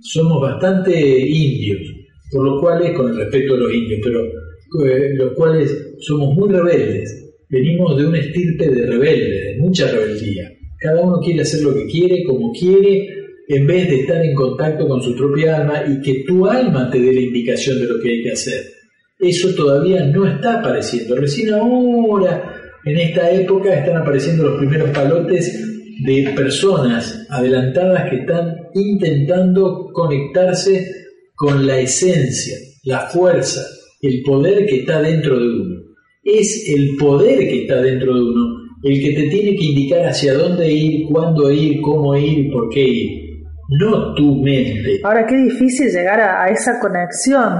somos bastante indios, por lo cual, con el respeto a los indios, pero eh, los cuales somos muy rebeldes. Venimos de un estirpe de rebelde, de mucha rebeldía. Cada uno quiere hacer lo que quiere, como quiere, en vez de estar en contacto con su propia alma y que tu alma te dé la indicación de lo que hay que hacer. Eso todavía no está apareciendo. Recién ahora, en esta época, están apareciendo los primeros palotes de personas adelantadas que están intentando conectarse con la esencia, la fuerza, el poder que está dentro de uno. Es el poder que está dentro de uno el que te tiene que indicar hacia dónde ir, cuándo ir, cómo ir y por qué ir no tu mente. Ahora, qué difícil llegar a, esa conexión,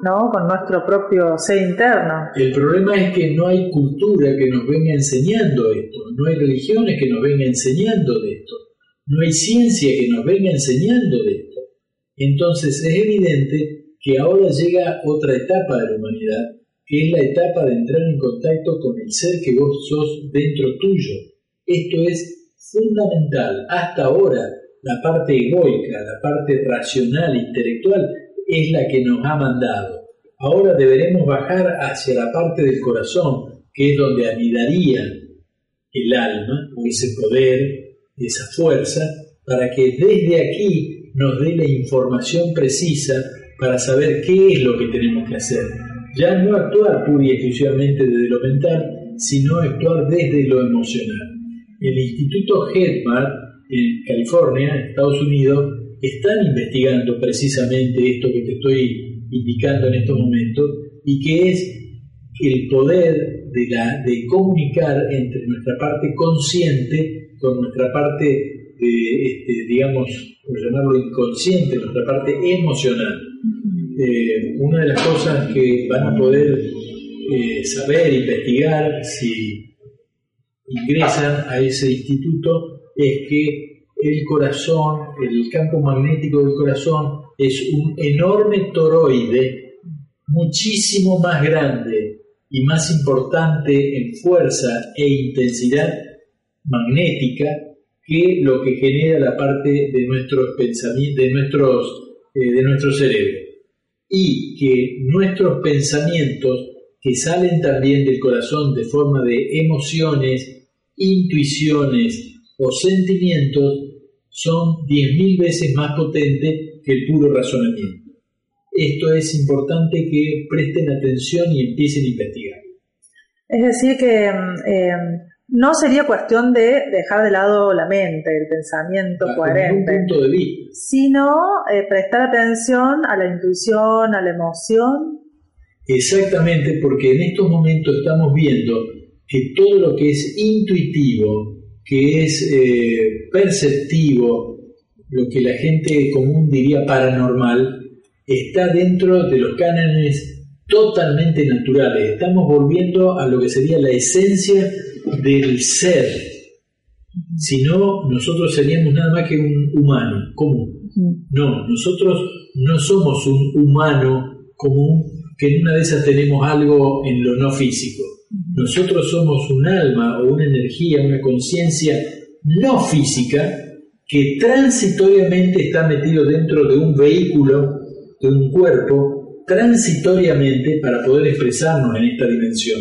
¿no? Con nuestro propio ser interno. El problema es que no hay cultura que nos venga enseñando esto, no hay religiones que nos venga enseñando de esto, no hay ciencia que nos venga enseñando de esto. Entonces es evidente que ahora llega otra etapa de la humanidad, que es la etapa de entrar en contacto con el ser que vos sos dentro tuyo. Esto es fundamental. Hasta ahora la parte egoica, la parte racional, intelectual, es la que nos ha mandado. Ahora deberemos bajar hacia la parte del corazón, que es donde anidaría el alma, o ese poder, esa fuerza, para que desde aquí nos dé la información precisa para saber qué es lo que tenemos que hacer. Ya no actuar pura y exclusivamente desde lo mental, sino actuar desde lo emocional. El Instituto Hedmar en California, en Estados Unidos, están investigando precisamente esto que te estoy indicando en estos momentos y que es el poder de, la, de comunicar entre nuestra parte consciente con nuestra parte, de, este, digamos, por llamarlo inconsciente, nuestra parte emocional. Eh, una de las cosas que van a poder eh, saber, investigar, si ingresan a ese instituto, es que el corazón, el campo magnético del corazón es un enorme toroide muchísimo más grande y más importante en fuerza e intensidad magnética que lo que genera la parte de nuestros pensamientos, de nuestros, eh, de nuestro cerebro. Y que nuestros pensamientos, que salen también del corazón de forma de emociones, intuiciones, o sentimientos son 10.000 veces más potentes que el puro razonamiento. Esto es importante que presten atención y empiecen a investigar. Es decir, que mm, em, no sería cuestión de dejar de lado la mente, el pensamiento coherente, punto de vista. sino eh, prestar atención a la intuición, a la emoción. Exactamente, porque en estos momentos estamos viendo que todo lo que es intuitivo, que es eh, perceptivo, lo que la gente común diría paranormal, está dentro de los cánones totalmente naturales. Estamos volviendo a lo que sería la esencia del ser. Si no, nosotros seríamos nada más que un humano común. No, nosotros no somos un humano común que en una de esas tenemos algo en lo no físico. Nosotros somos un alma o una energía, una conciencia no física que transitoriamente está metido dentro de un vehículo, de un cuerpo, transitoriamente para poder expresarnos en esta dimensión.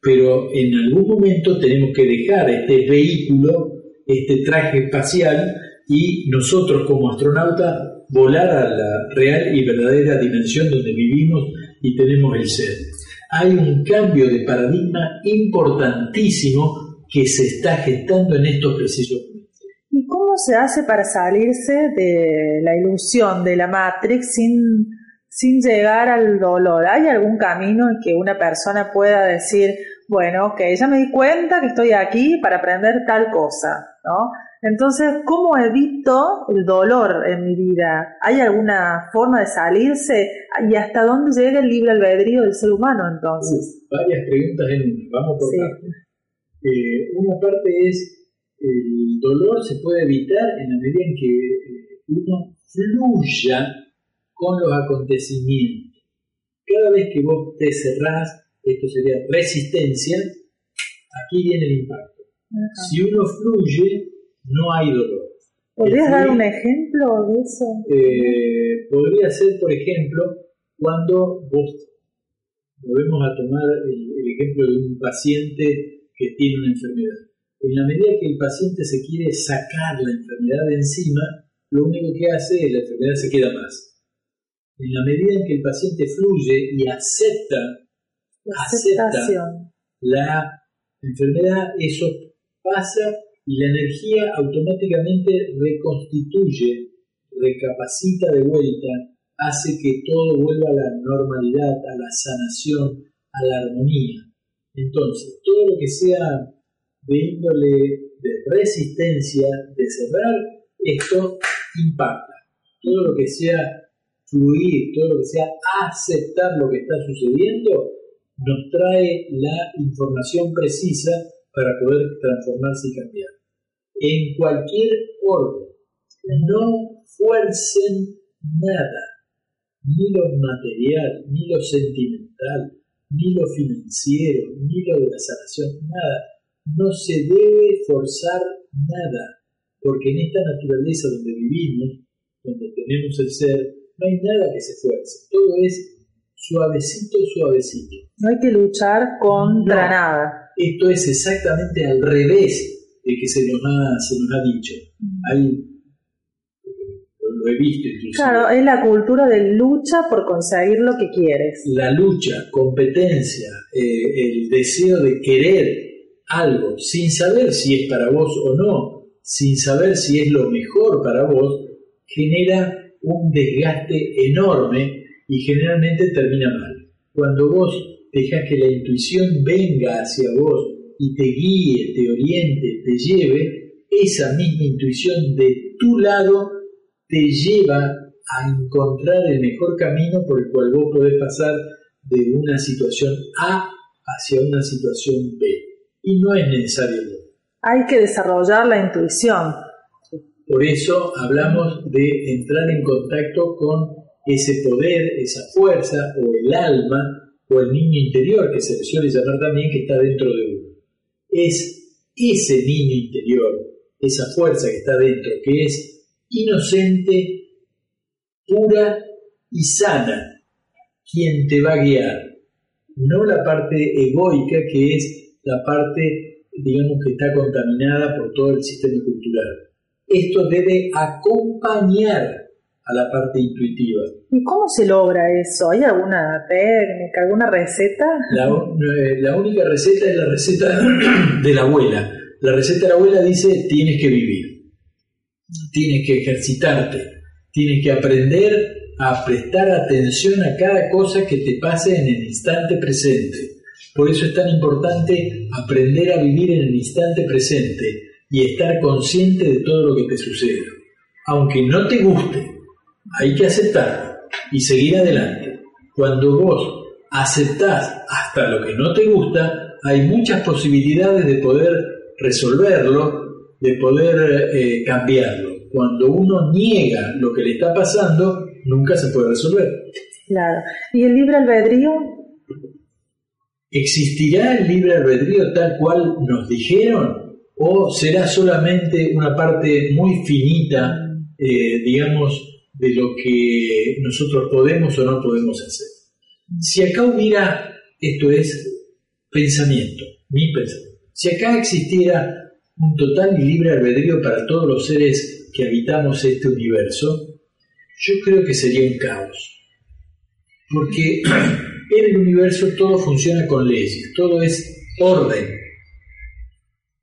Pero en algún momento tenemos que dejar este vehículo, este traje espacial, y nosotros como astronautas volar a la real y verdadera dimensión donde vivimos y tenemos el ser. Hay un cambio de paradigma importantísimo que se está gestando en estos precisos momentos. ¿Y cómo se hace para salirse de la ilusión de la Matrix sin, sin llegar al dolor? ¿Hay algún camino en que una persona pueda decir, bueno, ok, ya me di cuenta que estoy aquí para aprender tal cosa, ¿no? Entonces, ¿cómo evito el dolor en mi vida? ¿Hay alguna forma de salirse? ¿Y hasta dónde llega el libre albedrío del ser humano entonces? varias preguntas en una. Vamos por partes. Eh, una parte es, el dolor se puede evitar en la medida en que eh, uno fluya con los acontecimientos. Cada vez que vos te cerrás, esto sería resistencia, aquí viene el impacto. Si uno fluye, no hay dolor. ¿Podrías dar un ejemplo de eso? Eh, podría ser, por ejemplo, cuando vos, volvemos a tomar el, ejemplo de un paciente que tiene una enfermedad. En la medida que el paciente se quiere sacar la enfermedad de encima, lo único que hace es que la enfermedad se queda más. En la medida en que el paciente fluye y acepta, la acepta la enfermedad, eso pasa y la energía automáticamente reconstituye, recapacita de vuelta, hace que todo vuelva a la normalidad, a la sanación, a la armonía. Entonces, todo lo que sea de índole de resistencia, de cerrar, esto impacta. Todo lo que sea fluir, todo lo que sea aceptar lo que está sucediendo, nos trae la información precisa para poder transformarse y cambiar en cualquier orden. No fuercen nada, ni lo material, ni lo sentimental, ni lo financiero, ni lo de la sanación, nada. No se debe forzar nada, porque en esta naturaleza donde vivimos, donde tenemos el ser, no hay nada que se fuerce, todo es suavecito, suavecito. No hay que luchar contra nada. Esto es exactamente al revés que se nos ha, se nos ha dicho. Hay, Claro, es la cultura de lucha por conseguir lo que quieres. La lucha, competencia, eh, el deseo de querer algo sin saber si es para vos o no, sin saber si es lo mejor para vos, genera un desgaste enorme y generalmente termina mal. Cuando vos dejas que la intuición venga hacia vos y te guíe, te oriente, te lleve, esa misma intuición de tu lado te lleva a encontrar el mejor camino por el cual vos podés pasar de una situación A hacia una situación B. Y no es necesario. Hay que desarrollar la intuición. Por eso hablamos de entrar en contacto con ese poder, esa fuerza o el alma o el niño interior que se le suele llamar también que está dentro de uno es ese niño interior, esa fuerza que está dentro, que es inocente, pura y sana, quien te va a guiar. No la parte egoica que es la parte, digamos, que está contaminada por todo el sistema cultural. Esto debe acompañar a la parte intuitiva. ¿Y cómo se logra eso? ¿Hay alguna técnica, alguna receta? La, la, única receta es la receta de la abuela. La receta de la abuela dice tienes que vivir, tienes que ejercitarte, tienes que aprender a prestar atención a cada cosa que te pase en el instante presente. Por eso es tan importante aprender a vivir en el instante presente y estar consciente de todo lo que te suceda. Aunque no te guste, hay que aceptarlo y seguir adelante. Cuando vos aceptás hasta lo que no te gusta, hay muchas posibilidades de poder resolverlo, de poder eh, cambiarlo. Cuando uno niega lo que le está pasando, nunca se puede resolver. Claro. ¿Y el libre albedrío? ¿Existirá el libre albedrío tal cual nos dijeron? ¿O será solamente una parte muy finita, eh, digamos, de lo que nosotros podemos o no podemos hacer? Si acá hubiera, esto es pensamiento, mi pensamiento, si acá existiera un total y libre albedrío para todos los seres que habitamos este universo, yo creo que sería un caos. Porque en el universo todo funciona con leyes, todo es orden,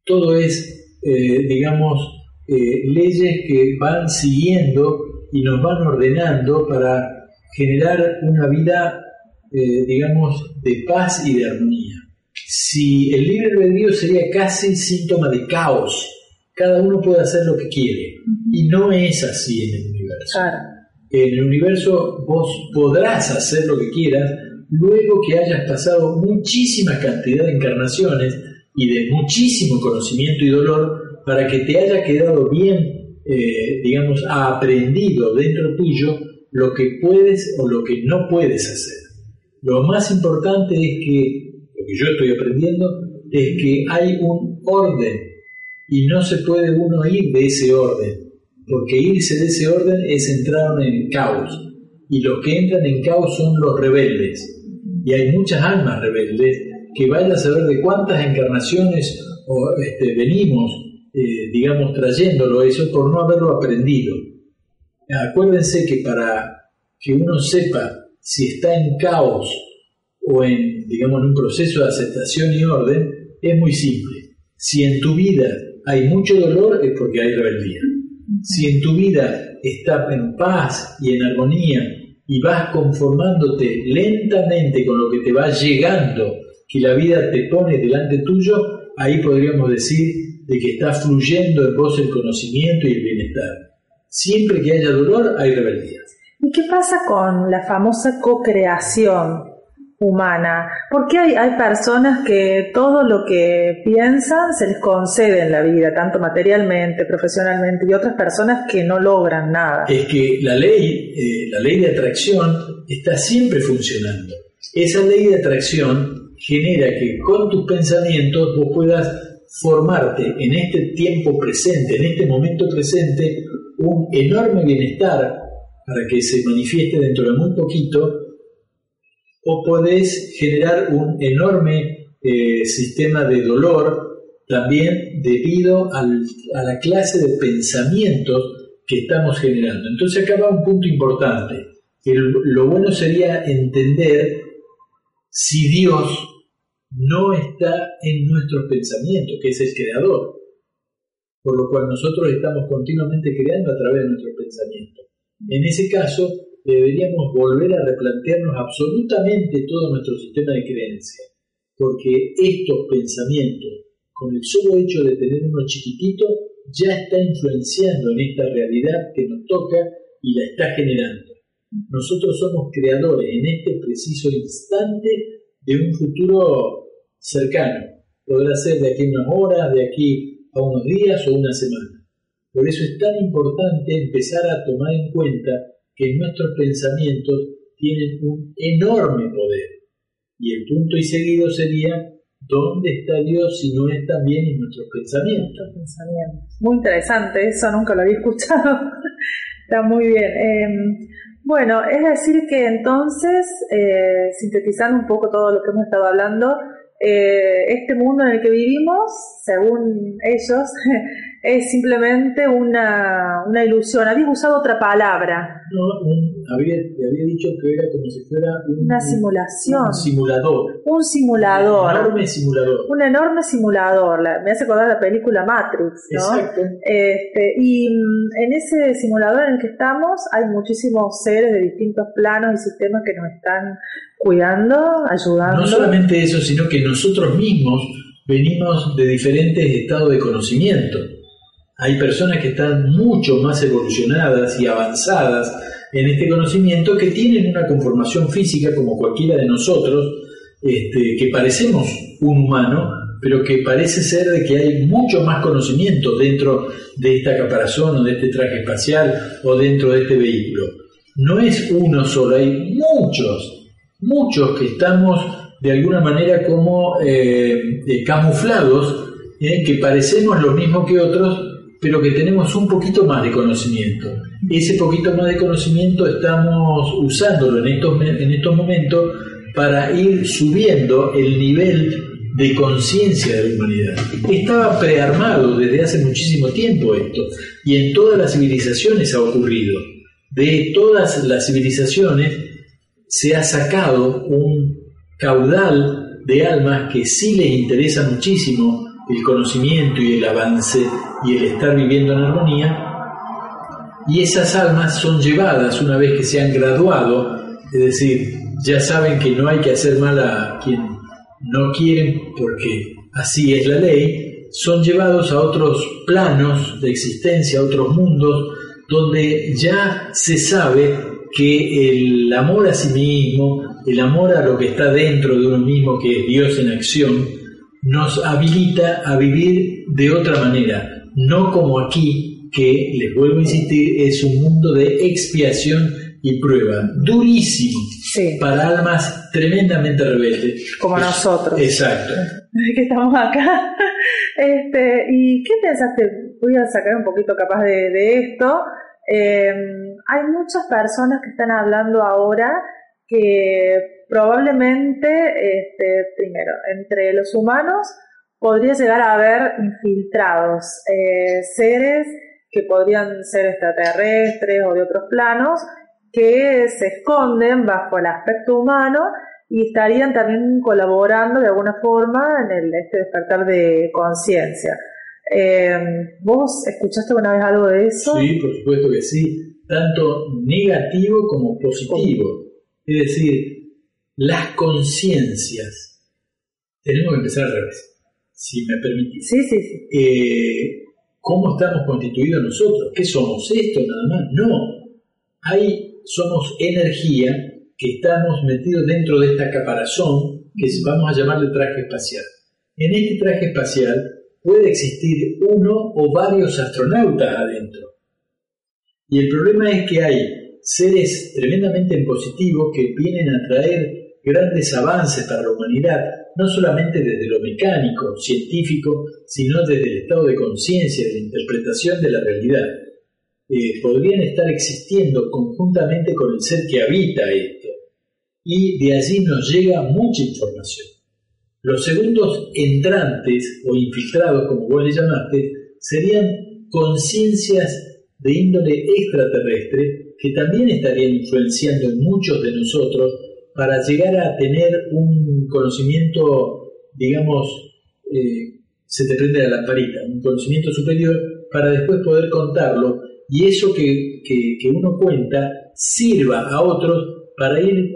todo es, eh, digamos, eh, leyes que van siguiendo y nos van ordenando para generar una vida eh, digamos, de paz y de armonía. Si el libre albedrío sería casi síntoma de caos, cada uno puede hacer lo que quiere. Y no es así en el universo. En el universo vos podrás hacer lo que quieras luego que hayas pasado muchísima cantidad de encarnaciones y de muchísimo conocimiento y dolor para que te haya quedado bien, eh, digamos, aprendido dentro tuyo lo que puedes o lo que no puedes hacer. Lo más importante es que, lo que yo estoy aprendiendo, es que hay un orden y no se puede uno ir de ese orden, porque irse de ese orden es entrar en caos. Y los que entran en caos son los rebeldes. Y hay muchas almas rebeldes que vayan a saber de cuántas encarnaciones este, venimos, eh, digamos, trayéndolo eso por no haberlo aprendido. Acuérdense que para que uno sepa si está en caos o en, digamos, en un proceso de aceptación y orden, es muy simple. Si en tu vida hay mucho dolor, es porque hay rebeldía. Si en tu vida está en paz y en armonía y vas conformándote lentamente con lo que te va llegando, que la vida te pone delante tuyo, ahí podríamos decir de que está fluyendo en vos el conocimiento y el bienestar. Siempre que haya dolor, hay rebeldía. ¿Y qué pasa con la famosa co-creación humana? Porque hay, hay personas que todo lo que piensan se les concede en la vida, tanto materialmente, profesionalmente, y otras personas que no logran nada. Es que la ley, eh, la ley de atracción está siempre funcionando. Esa ley de atracción genera que con tus pensamientos vos puedas formarte en este tiempo presente, en este momento presente, un enorme bienestar para que se manifieste dentro de muy poquito, o podés generar un enorme eh, sistema de dolor también debido a la clase de pensamientos que estamos generando. Entonces acá va un punto importante. lo bueno sería entender si Dios no está en nuestros pensamientos, que es el creador, por lo cual nosotros estamos continuamente creando a través de nuestros pensamientos. En ese caso, deberíamos volver a replantearnos absolutamente todo nuestro sistema de creencias, porque estos pensamientos, con el solo hecho de tener uno chiquitito, ya está influenciando en esta realidad que nos toca y la está generando. Nosotros somos creadores en este preciso instante de un futuro cercano. Podrá ser de aquí a unas horas, de aquí a unos días o una semana. Por eso es tan importante empezar a tomar en cuenta que nuestros pensamientos tienen un enorme poder. Y el punto y seguido sería, ¿dónde está Dios si no es también en nuestros pensamientos? Muy interesante, eso nunca lo había escuchado. está muy bien. Em, bueno, es decir que entonces, eh, sintetizando un poco todo lo que hemos estado hablando, eh, este mundo en el que vivimos, según ellos, es simplemente una, una ilusión. Había usado otra palabra. No, había, había dicho que era como si fuera una simulación. Un simulador. Un simulador. Un enorme simulador. Un enorme simulador. me hace acordar la película Matrix, ¿no? Exacto. Este, y mm, en ese simulador en el que estamos hay muchísimos seres de distintos planos y sistemas que nos están cuidando, ayudando. No solamente eso, sino que nosotros mismos venimos de diferentes estados de conocimiento. Hay personas que están mucho más evolucionadas y avanzadas en este conocimiento que tienen una conformación física como cualquiera de nosotros, este, que parecemos un humano, pero que parece ser de que hay mucho más conocimiento dentro de esta caparazón o de este traje espacial o dentro de este vehículo. No es uno solo, hay muchos, muchos que estamos de alguna manera como eh, eh, camuflados, eh, que parecemos lo mismo que otros, pero que tenemos un poquito más de conocimiento. Ese poquito más de conocimiento estamos usándolo en estos, en estos momentos para ir subiendo el nivel de conciencia de la humanidad. Estaba prearmado desde hace muchísimo tiempo esto, y en todas las civilizaciones ha ocurrido. De todas las civilizaciones se ha sacado un caudal de almas que sí les interesa muchísimo el conocimiento y el avance y el estar viviendo en armonía, y esas almas son llevadas una vez que se han graduado, es decir, ya saben que no hay que hacer mal a quien no quieren porque así es la ley, son llevados a otros planos de existencia, a otros mundos, donde ya se sabe que el amor a sí mismo, el amor a lo que está dentro de uno mismo, que es Dios en acción, nos habilita a vivir de otra manera, no como aquí, que les vuelvo a insistir, es un mundo de expiación y prueba, durísimo, para almas tremendamente rebeldes. Como nosotros. Exacto. Desde que estamos acá. Este, ¿Y qué pensaste? Voy a sacar un poquito capaz de, esto. Em, hay muchas personas que están hablando ahora que probablemente, este, primero, entre los humanos podría llegar a haber infiltrados, eh, seres que podrían ser extraterrestres o de otros planos, que se esconden bajo el aspecto humano y estarían también colaborando de alguna forma en el, este despertar de conciencia. Eh, ¿Vos escuchaste una vez algo de eso? Sí, por supuesto que sí, tanto negativo como positivo. Es decir, las conciencias. Tenemos que empezar al revés, si me permitís. Sí, sí, sí. Eh, ¿Cómo estamos constituidos nosotros? ¿Qué somos esto nada más? No. Hay, somos energía que estamos metidos dentro de esta caparazón que vamos a llamarle traje espacial. En este traje espacial puede existir uno o varios astronautas adentro. Y el problema es que hay seres tremendamente en positivo que vienen a traer grandes avances para la humanidad, no solamente desde lo mecánico, científico, sino desde el estado de conciencia, de la interpretación de la realidad. Eh, podrían estar existiendo conjuntamente con el ser que habita esto. Y de allí nos llega mucha información. Los segundos entrantes o infiltrados, como vos le llamaste, serían conciencias de índole extraterrestre que también estarían influenciando en muchos de nosotros para llegar a tener un conocimiento, digamos, eh, se te prende la lamparita, un conocimiento superior para después poder contarlo y eso que, que, uno cuenta sirva a otros para ir,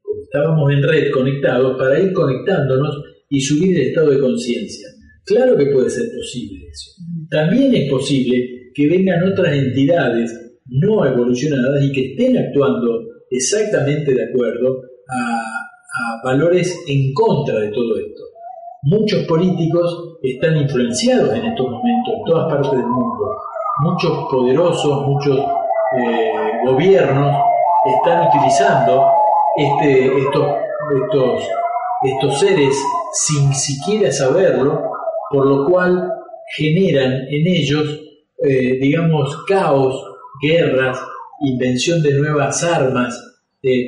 como estábamos en red conectados, para ir conectándonos y subir el estado de conciencia. Claro que puede ser posible eso. También es posible que vengan otras entidades no evolucionadas y que estén actuando exactamente de acuerdo a, valores en contra de todo esto. Muchos políticos están influenciados en estos momentos en todas partes del mundo. Muchos poderosos, muchos eh, gobiernos están utilizando este, estos, estos, estos seres sin siquiera saberlo, por lo cual generan en ellos, eh, digamos, caos, guerras, invención de nuevas armas,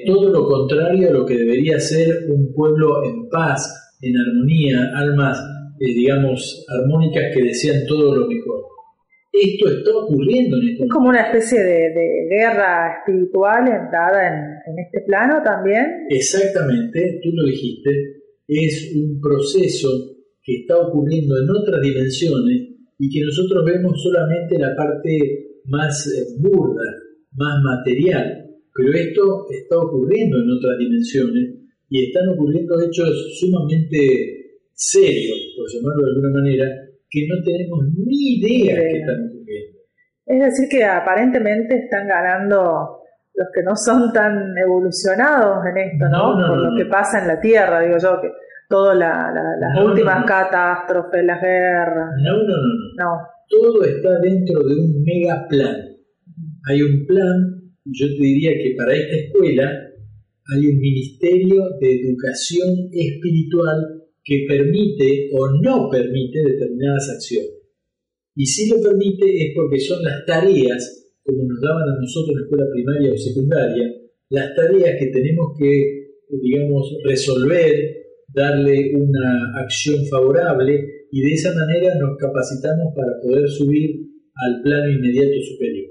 todo lo contrario a lo que debería ser un pueblo en paz, en armonía, almas, eh, digamos, armónicas que desean todo lo mejor. Esto está ocurriendo en este Es como una especie de, guerra espiritual entrada en, este plano también. Exactamente, tú lo dijiste, es un proceso que está ocurriendo en otras dimensiones y que nosotros vemos solamente la parte más eh, burda, más material, pero esto está ocurriendo en otras dimensiones y están ocurriendo hechos sumamente serios, por llamarlo de alguna manera, que no tenemos ni idea de que están ocurriendo. Es decir, que aparentemente están ganando los que no son tan evolucionados en esto, ¿no? Por lo que pasa en la Tierra, digo yo, que todas la, las últimas catástrofes, las guerras. No, no, no, no. Todo está dentro de un mega plan. Hay un plan, yo te diría que para esta escuela hay un ministerio de educación espiritual que permite o no permite determinadas acciones. Y si lo permite es porque son las tareas como nos daban a nosotros en la escuela primaria o secundaria, las tareas que tenemos que, digamos, resolver, darle una acción favorable y de esa manera nos capacitamos para poder subir al plano inmediato superior.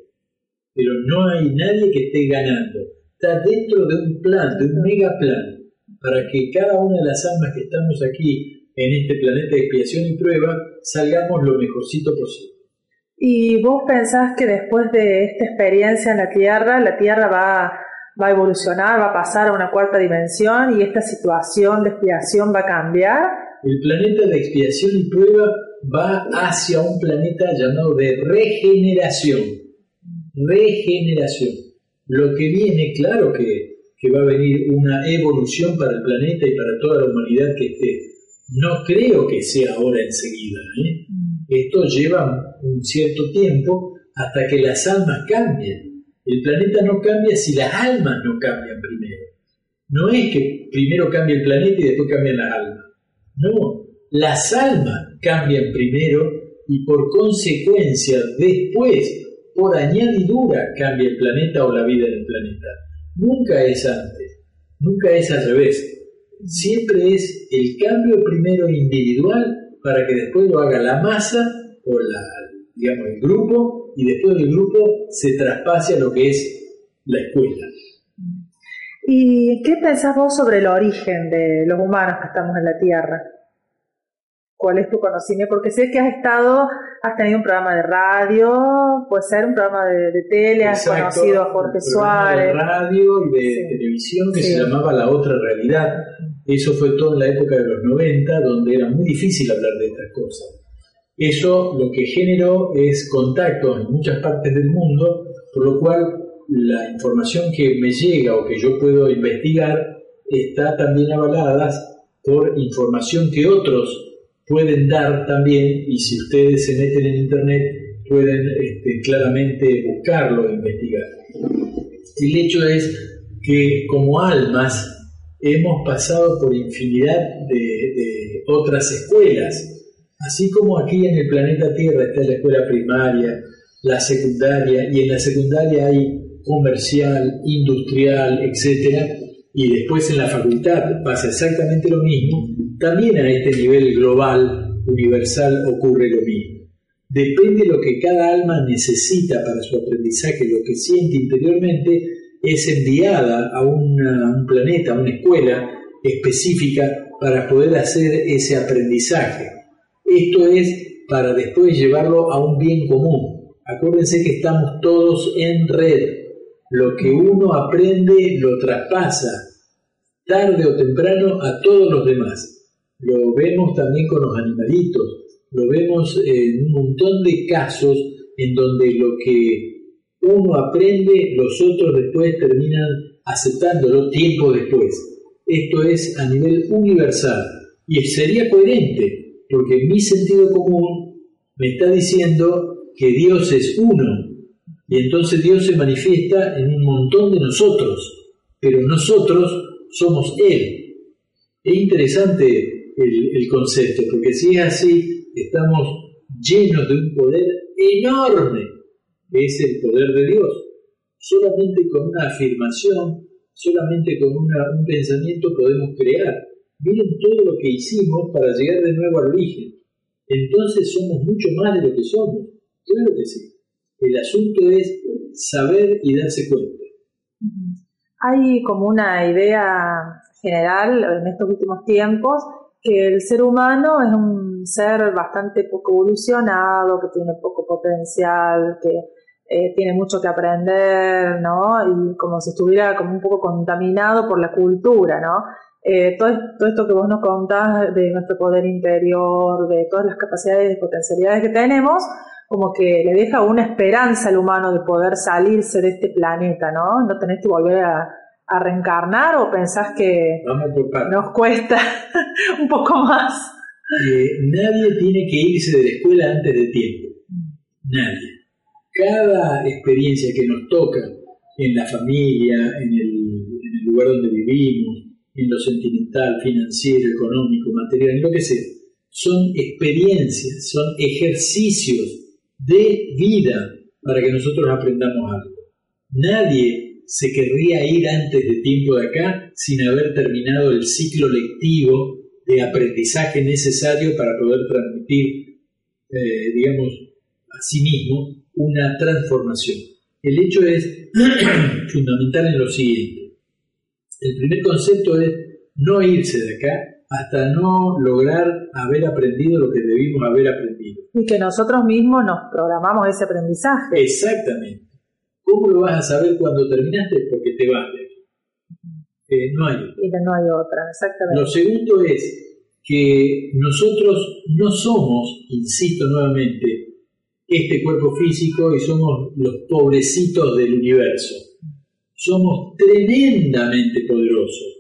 Pero no hay nadie que esté ganando. Está dentro de un plan, de un mega plan, para que cada una de las almas que estamos aquí en este planeta de expiación y prueba salgamos lo mejorcito posible. ¿Y vos pensás que después de esta experiencia en la Tierra, la Tierra va, va a evolucionar, va a pasar a una cuarta dimensión y esta situación de expiación va a cambiar? El planeta de expiación y prueba va hacia un planeta llamado de regeneración. Regeneración. Lo que viene, claro que, que va a venir una evolución para el planeta y para toda la humanidad que esté. No creo que sea ahora enseguida. ¿eh? Esto lleva un cierto tiempo hasta que las almas cambien. El planeta no cambia si las almas no cambian primero. No es que primero cambie el planeta y después cambian las almas. No, las almas cambian primero y por consecuencia después, por añadidura, cambia el planeta o la vida en el planeta. Nunca es antes, nunca es al revés. Siempre es el cambio primero individual para que después lo haga la masa o la, digamos, el grupo y después del grupo se traspase a lo que es la escuela. ¿Y qué pensás vos sobre el origen de los humanos que estamos en la Tierra? ¿Cuál es tu conocimiento? Porque sé que has estado, has tenido un programa de radio, puede ser un programa de, tele, has conocido a Jorge Suárez. De radio y de televisión que se llamaba La Otra Realidad. Eso fue todo en la época de los 90, donde era muy difícil hablar de estas cosas. Eso lo que generó es contacto en muchas partes del mundo, por lo cual la información que me llega o que yo puedo investigar está también avalada por información que otros pueden dar también, y si ustedes se meten en Internet, pueden este, claramente buscarlo e investigar. El hecho es que como almas hemos pasado por infinidad de, otras escuelas. Así como aquí en el planeta Tierra está la escuela primaria, la secundaria, y en la secundaria hay comercial, industrial, etc. Y después en la facultad pasa exactamente lo mismo. También a este nivel global, universal, ocurre lo mismo. Depende de lo que cada alma necesita para su aprendizaje, lo que siente interiormente, es enviada a, un planeta, a una escuela específica para poder hacer ese aprendizaje. Esto es para después llevarlo a un bien común. Acuérdense que estamos todos en red. Lo que uno aprende lo traspasa tarde o temprano a todos los demás. Lo vemos también con los animalitos, lo vemos en un montón de casos en donde lo que uno aprende, los otros después terminan aceptándolo tiempo después. Esto es a nivel universal y sería coherente, porque mi sentido común me está diciendo que Dios es uno y entonces Dios se manifiesta en un montón de nosotros, pero nosotros somos Él. Es interesante el, concepto, porque si es así, estamos llenos de un poder enorme es el poder de Dios. Solamente con una afirmación, solamente con un pensamiento podemos crear. Miren todo lo que hicimos para llegar de nuevo al origen. Entonces somos mucho más de lo que somos. Claro que sí. El asunto es saber y darse cuenta. Hay como una idea general en estos últimos tiempos que el ser humano es un ser bastante poco evolucionado, que tiene poco potencial, que eh, tiene mucho que aprender, ¿no? Y como si estuviera como un poco contaminado por la cultura, ¿no? Eh, todo, todo, esto que vos nos contás de nuestro poder interior, de todas las capacidades y potencialidades que tenemos, como que le deja una esperanza al humano de poder salirse de este planeta, ¿no? No tenés que volver a, reencarnar o pensás que nos cuesta un poco más. nadie tiene que irse de la escuela antes de tiempo. Nadie. Cada experiencia que nos toca en la familia, en el, en el lugar donde vivimos, en lo sentimental, financiero, económico, material, en lo que sea, son experiencias, son ejercicios de vida para que nosotros aprendamos algo. Nadie se querría ir antes de tiempo de acá sin haber terminado el ciclo lectivo de aprendizaje necesario para poder transmitir, eh, digamos, a sí mismo una transformación. El hecho es fundamental en lo siguiente. El primer concepto es no irse de acá hasta no lograr haber aprendido lo que debimos haber aprendido. Y que nosotros mismos nos programamos ese aprendizaje. Exactamente. ¿Cómo lo vas a saber cuando terminaste? Porque te vas de aquí. Eh, no hay otra. No hay otra, exactamente. Lo segundo es que nosotros no somos, insisto nuevamente, este cuerpo físico y somos los pobrecitos del universo. Somos tremendamente poderosos.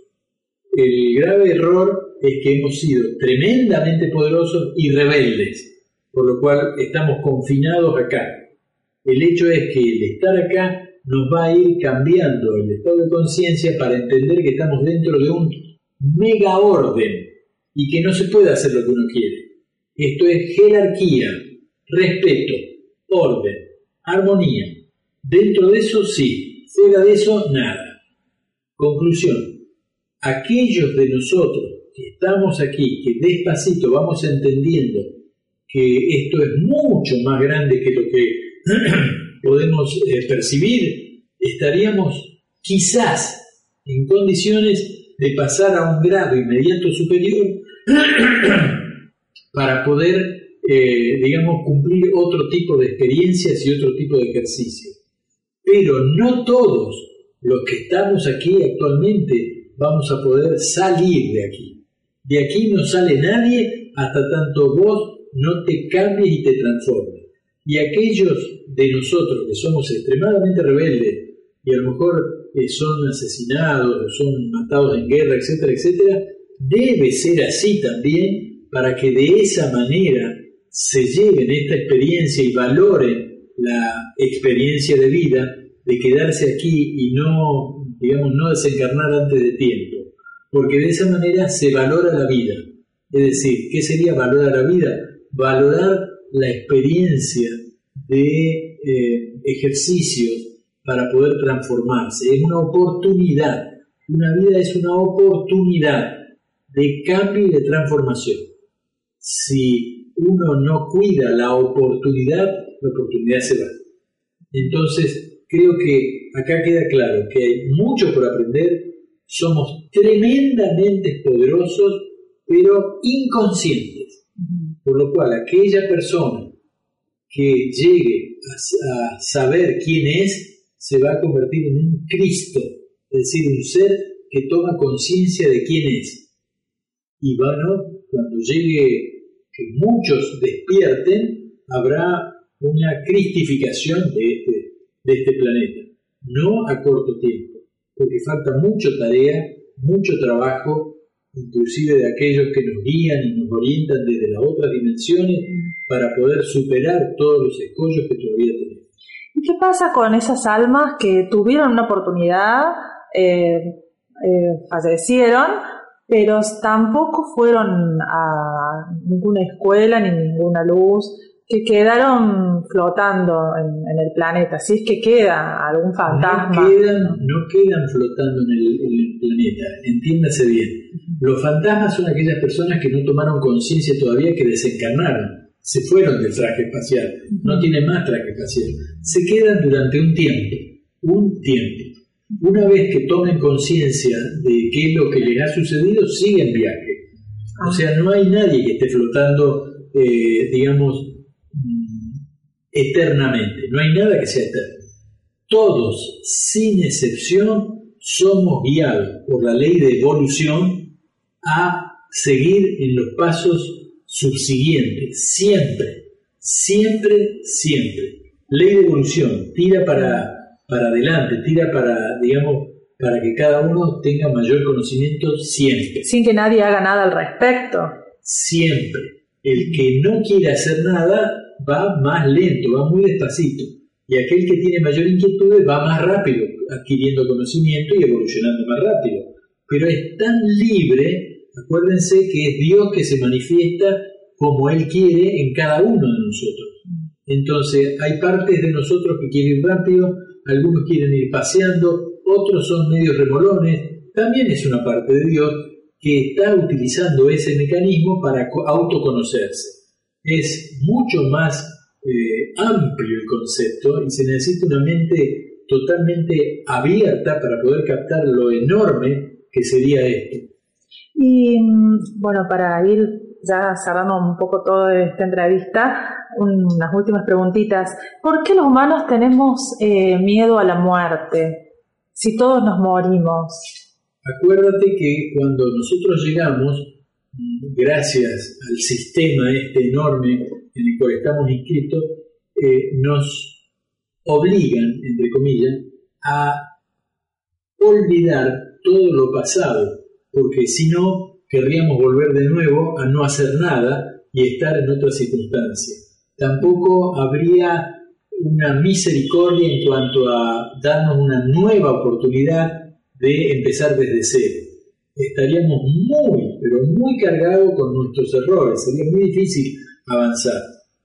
El grave error es que hemos sido tremendamente poderosos y rebeldes, por lo cual estamos confinados acá. El hecho es que el estar acá nos va a ir cambiando el estado de conciencia para entender que estamos dentro de un mega orden y que no se puede hacer lo que uno quiere. Esto es jerarquía, respeto, orden, armonía. Dentro de eso sí, fuera de eso nada. Conclusión. Aquellos de nosotros estamos aquí, que despacito vamos entendiendo que esto es mucho más grande que lo que podemos eh, percibir, estaríamos quizás en condiciones de pasar a un grado inmediato superior para poder, eh, digamos, cumplir otro tipo de experiencias y otro tipo de ejercicios. Pero no todos los que estamos aquí actualmente vamos a poder salir de aquí. De aquí no sale nadie hasta tanto vos no te cambies y te transformes. Y aquellos de nosotros que somos extremadamente rebeldes y a lo mejor eh, son asesinados, son matados en guerra, etcétera, etcétera, debe ser así también para que de esa manera se lleven esta experiencia y valoren la experiencia de vida de quedarse aquí y no, digamos, no desencarnar antes de tiempo porque de esa manera se valora la vida. Es decir, ¿qué sería valorar la vida? Valorar la experiencia de eh, ejercicios para poder transformarse. Es una oportunidad. Una vida es una oportunidad de cambio y de transformación. Si uno no cuida la oportunidad, la oportunidad se va. Entonces, creo que acá queda claro que hay mucho por aprender, somos tremendamente poderosos, pero inconscientes. Por lo cual, aquella persona que llegue a, saber quién es, se va a convertir en un Cristo, es decir, un ser que toma conciencia de quién es. Y bueno, cuando llegue que muchos despierten, habrá una cristificación de este, de este planeta, no a corto tiempo porque falta mucha tarea, mucho trabajo, inclusive de aquellos que nos guían y nos orientan desde las otras dimensiones para poder superar todos los escollos que todavía tenemos. ¿Y qué pasa con esas almas que tuvieron una oportunidad, eh, eh, fallecieron, pero tampoco fueron a ninguna escuela ni ninguna luz? Que quedaron flotando en, el planeta, si es que queda algún fantasma. No quedan, no quedan flotando en el, planeta, entiéndase bien. Los fantasmas son aquellas personas que no tomaron conciencia todavía que desencarnaron, se fueron del traje espacial, no tienen más traje espacial, se quedan durante un tiempo, un tiempo. Una vez que tomen conciencia de qué es lo que les ha sucedido, siguen viaje. O ah. sea, no hay nadie que esté flotando, eh, digamos, eternamente, no hay nada que sea eterno. Todos, sin excepción, somos guiados por la ley de evolución a seguir en los pasos subsiguientes, siempre, Siempre, siempre. Ley de evolución, tira para, para adelante, tira para, digamos, para que cada uno tenga mayor conocimiento siempre. Sin que nadie haga nada al respecto. Siempre. El que no quiere hacer nada va más lento, va muy despacito. Y aquel que tiene mayor inquietud va más rápido, adquiriendo conocimiento y evolucionando más rápido. Pero es tan libre, acuérdense que es Dios que se manifiesta como Él quiere en cada uno de nosotros. Entonces, hay partes de nosotros que quieren ir rápido, algunos quieren ir paseando, otros son medios remolones. También es una parte de Dios que está utilizando ese mecanismo para autoconocerse. Es mucho más eh, amplio el concepto y se necesita una mente totalmente abierta para poder captar lo enorme que sería esto. Y mm, bueno, para ir ya cerrando un poco toda esta entrevista, unas últimas preguntitas. ¿Por qué los humanos tenemos eh, miedo a la muerte? Si todos nos morimos. Acuérdate que cuando nosotros llegamos, gracias al sistema este enorme en el cual estamos inscritos, eh, nos obligan, entre comillas, a olvidar todo lo pasado, porque si no, querríamos volver de nuevo a no hacer nada y estar en otra circunstancia. Tampoco habría una misericordia en cuanto a darnos una nueva oportunidad de empezar desde cero. Estaríamos muy, pero muy cargados con nuestros errores, sería muy difícil avanzar.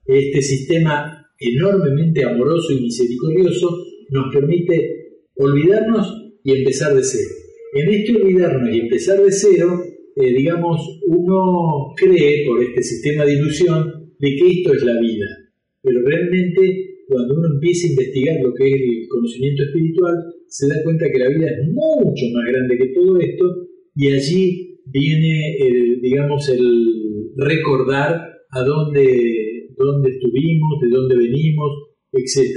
Este sistema enormemente amoroso y misericordioso nos permite olvidarnos y empezar de cero. En este olvidarnos y empezar de cero, eh, digamos, uno cree por este sistema de ilusión de que esto es la vida. Pero realmente cuando uno empieza a investigar lo que es el conocimiento espiritual, se da cuenta que la vida es mucho más grande que todo esto y allí viene, digamos, el recordar a dónde, dónde estuvimos, de dónde venimos, etc.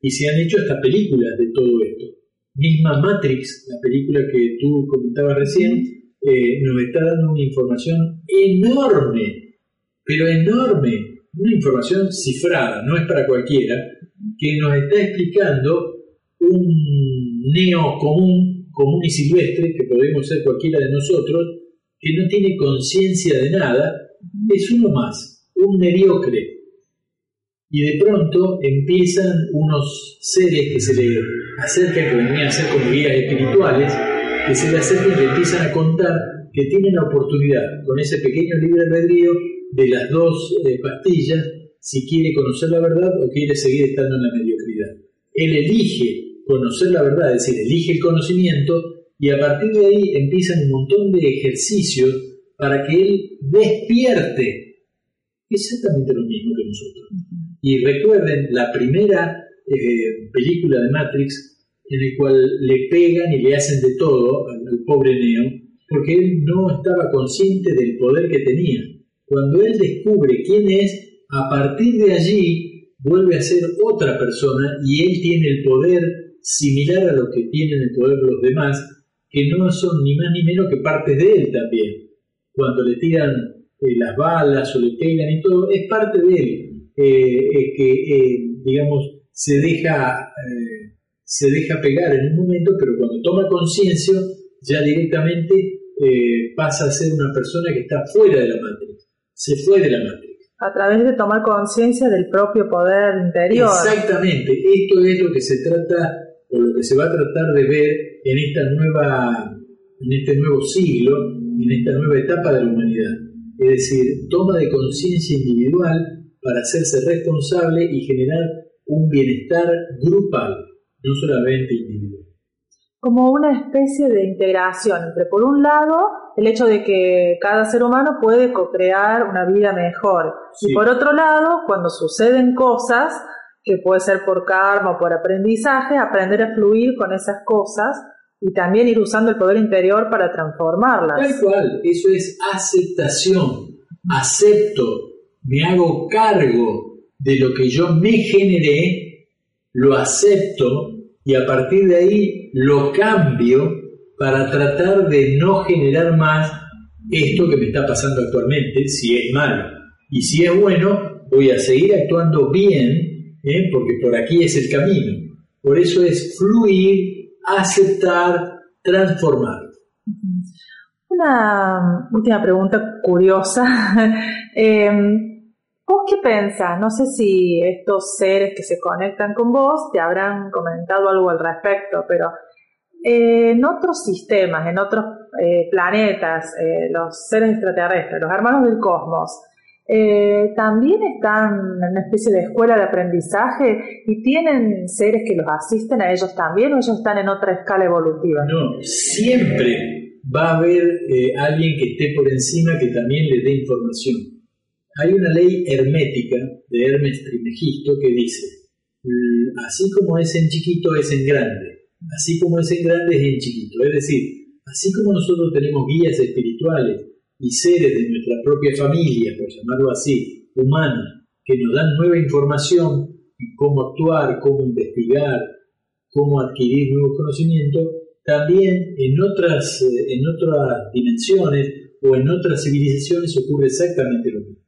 Y se han hecho hasta películas de todo esto. Misma Matrix, la película que tú comentabas recién, eh, nos está dando una información enorme, pero enorme, una información cifrada, no es para cualquiera, que nos está explicando un neo común, común y silvestre, que podemos ser cualquiera de nosotros, que no tiene conciencia de nada, es uno más, un mediocre. Y de pronto empiezan unos seres que se le acercan, que venían a ser como guías espirituales, que se le acercan y le empiezan a contar que tienen la oportunidad, con ese pequeño libre albedrío, de las dos eh, pastillas, si quiere conocer la verdad o quiere seguir estando en la mediocridad. Él elige conocer la verdad, es decir, elige el conocimiento y a partir de ahí empiezan un montón de ejercicios para que él despierte exactamente lo mismo que nosotros. Y recuerden la primera eh, película de Matrix en el cual le pegan y le hacen de todo al, pobre Neo, porque él no estaba consciente del poder que tenía. Cuando él descubre quién es, a partir de allí vuelve a ser otra persona y él tiene el poder similar a lo que tienen el poder los demás, que no son ni más ni menos que partes de él también. Cuando le tiran eh, las balas o le pegan y todo, es parte de él, eh, eh, que, digamos, se deja se deja pegar en un momento, pero cuando toma conciencia, ya directamente eh, pasa a ser una persona que está fuera de la matriz, se fue de la matriz. A través de tomar conciencia del propio poder interior. Exactamente, esto es lo que se trata o lo que se va a tratar de ver en esta nueva, en este nuevo siglo, en esta nueva etapa de la humanidad. Es decir, toma de conciencia individual para hacerse responsable y generar un bienestar grupal no solamente individual. Como una especie de integración entre, por un lado, el hecho de que cada ser humano puede co-crear una vida mejor, y por otro lado, cuando suceden cosas, que puede ser por karma o por aprendizaje, aprender a fluir con esas cosas y también ir usando el poder interior para transformarlas. Tal cual, eso es aceptación. Acepto, me hago cargo de lo que yo me generé, lo acepto y a partir de ahí lo cambio para tratar de no generar más esto que me está pasando actualmente, si es malo. Y si es bueno, voy a seguir actuando bien, ¿eh? porque por aquí es el camino. Por eso es fluir, aceptar, transformar. Una última pregunta curiosa. eh, ¿Vos qué pensás? No sé si estos seres que se conectan con vos te habrán comentado algo al respecto, pero eh, en otros sistemas, en otros eh, planetas, eh, los seres extraterrestres, los hermanos del cosmos, también están en una especie de escuela de aprendizaje y tienen seres que los asisten a ellos también o ellos están en otra escala evolutiva. No, siempre va a haber alguien que esté por encima que también le dé información. Hay una ley hermética de Hermes Trimegisto que dice, así como es en chiquito es en grande así como es en grande es en chiquito. Es decir, así como nosotros tenemos guías espirituales y seres de nuestra propia familia, por llamarlo así, humanos, que nos dan nueva información en cómo actuar, cómo investigar, cómo adquirir nuevos conocimientos, también en otras, eh, en otras dimensiones o en otras civilizaciones ocurre exactamente lo mismo.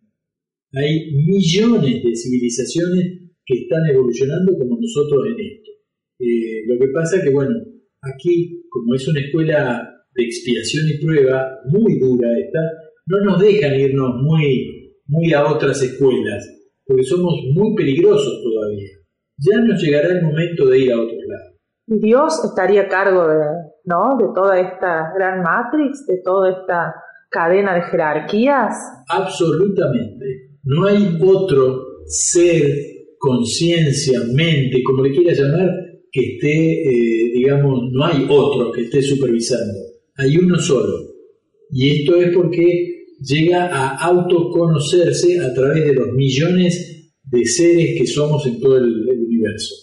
Hay millones de civilizaciones que están evolucionando como nosotros en esto. Eh, lo que pasa es que, bueno, aquí, como es una escuela de expiación y prueba muy dura esta, no nos dejan irnos muy, muy a otras escuelas, porque somos muy peligrosos todavía. Ya nos llegará el momento de ir a otros lados. Dios estaría a cargo de, ¿no? de toda esta gran matrix, de toda esta cadena de jerarquías. Absolutamente. No hay otro ser, conciencia, mente, como le quieras llamar, que esté, eh, digamos, no hay otro que esté supervisando, hay uno solo. Y esto es porque llega a autoconocerse a través de los millones de seres que somos en todo el, universo.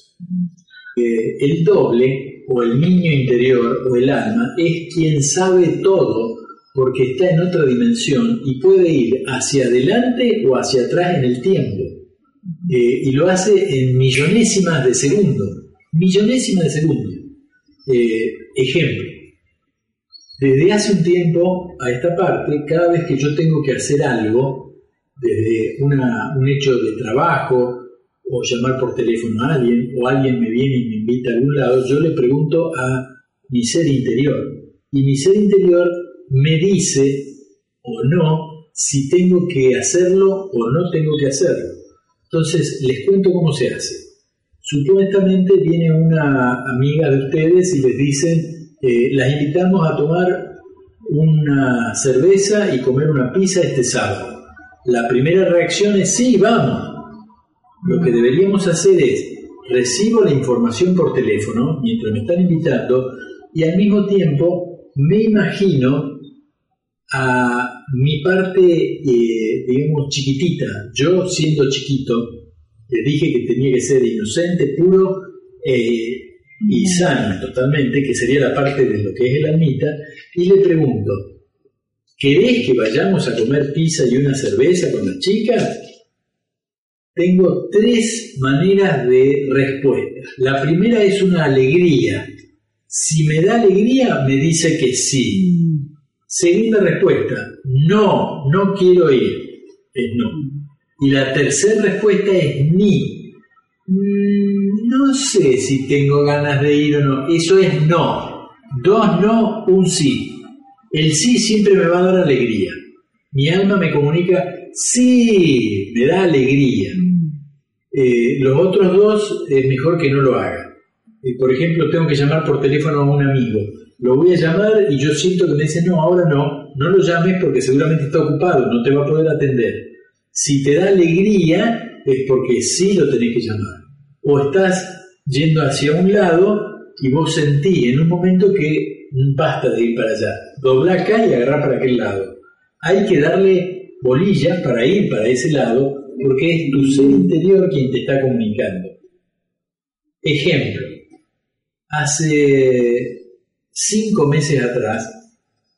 Eh, el doble, o el niño interior, o el alma, es quien sabe todo porque está en otra dimensión y puede ir hacia adelante o hacia atrás en el tiempo. Eh, y lo hace en millonésimas de segundos millonésima de segundo. Eh, ejemplo, desde hace un tiempo a esta parte, cada vez que yo tengo que hacer algo, desde un hecho de trabajo, o llamar por teléfono a alguien, o alguien me viene y me invita a algún lado, yo le pregunto a mi ser interior. Y mi ser interior me dice o no si tengo que hacerlo o no tengo que hacerlo. Entonces, les cuento cómo se hace. Supuestamente viene una amiga de ustedes y les dice, eh, las invitamos a tomar una cerveza y comer una pizza este sábado. La primera reacción es, sí, vamos. Lo que deberíamos hacer es, recibo la información por teléfono mientras me están invitando y al mismo tiempo me imagino a mi parte, eh, digamos, chiquitita, yo siendo chiquito, le dije que tenía que ser inocente, puro eh, y sano totalmente, que sería la parte de lo que es el almita, y le pregunto, ¿querés que vayamos a comer pizza y una cerveza con la chica? Tengo tres maneras de respuesta. La primera es una alegría. Si me da alegría, me dice que sí. Segunda respuesta, no, no quiero ir. Es no. Y la tercera respuesta es ni. Mm, no sé si tengo ganas de ir o no. Eso es no. Dos no, un sí. El sí siempre me va a dar alegría. Mi alma me comunica, sí, me da alegría. Eh, los otros dos es mejor que no lo haga. Eh, por ejemplo, tengo que llamar por teléfono a un amigo. Lo voy a llamar y yo siento que me dice, no, ahora no, no lo llames porque seguramente está ocupado, no te va a poder atender. Si te da alegría es porque sí lo tenés que llamar. O estás yendo hacia un lado y vos sentís en un momento que basta de ir para allá. Dobla acá y agarrar para aquel lado. Hay que darle bolillas para ir para ese lado porque es tu ser interior quien te está comunicando. Ejemplo, hace cinco meses atrás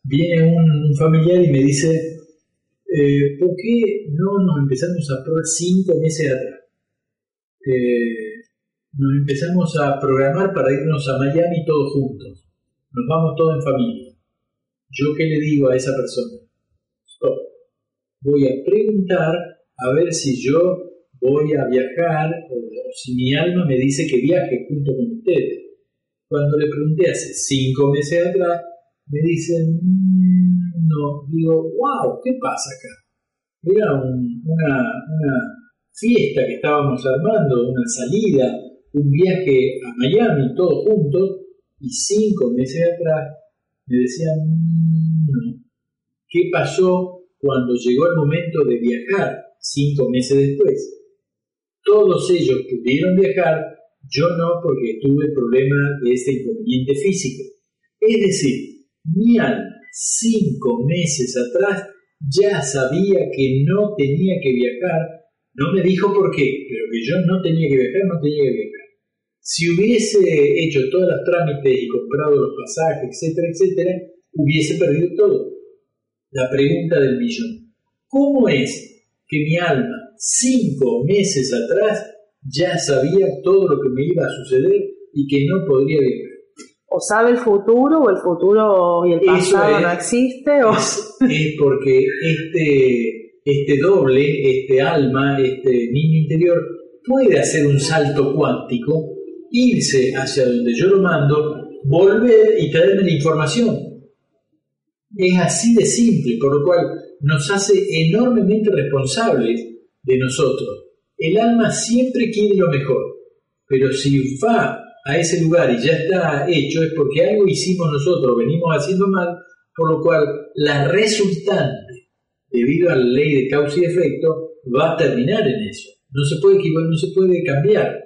viene un familiar y me dice, eh, ¿por qué no nos empezamos a probar cinco meses atrás? Eh, nos empezamos a programar para irnos a Miami todos juntos. Nos vamos todos en familia. ¿Yo qué le digo a esa persona? Stop. Voy a preguntar a ver si yo voy a viajar, o, si mi alma me dice que viaje junto con ustedes. Cuando le pregunté hace cinco meses atrás, me dicen, mm, no, digo, wow, ¿qué pasa acá? Era una, fiesta que estábamos armando, una salida, un viaje a Miami, todos juntos, y cinco meses atrás me decían, no, ¿qué pasó cuando llegó el momento de viajar cinco meses después? Todos ellos pudieron viajar, yo no porque tuve problema de este inconveniente físico. Es decir, mi alma cinco meses atrás ya sabía que no tenía que viajar, no me dijo por qué, pero que yo no tenía que viajar, no tenía que viajar. Si hubiese hecho todos los trámites y comprado los pasajes, etcétera, etcétera, hubiese perdido todo. La pregunta del millón. ¿Cómo es que mi alma, cinco meses atrás, ya sabía todo lo que me iba a suceder y que no podría viajar? o sabe el futuro o el futuro y el pasado no existe o... es, porque este este doble este alma este niño interior puede hacer un salto cuántico irse hacia donde yo lo mando volver y traerme la información es así de simple por lo cual nos hace enormemente responsables de nosotros el alma siempre quiere lo mejor pero si va a ese lugar y ya está hecho es porque algo hicimos nosotros, venimos haciendo mal, por lo cual la resultante, debido a la ley de causa y efecto, va a terminar en eso. No se puede equivocar, no se puede cambiar.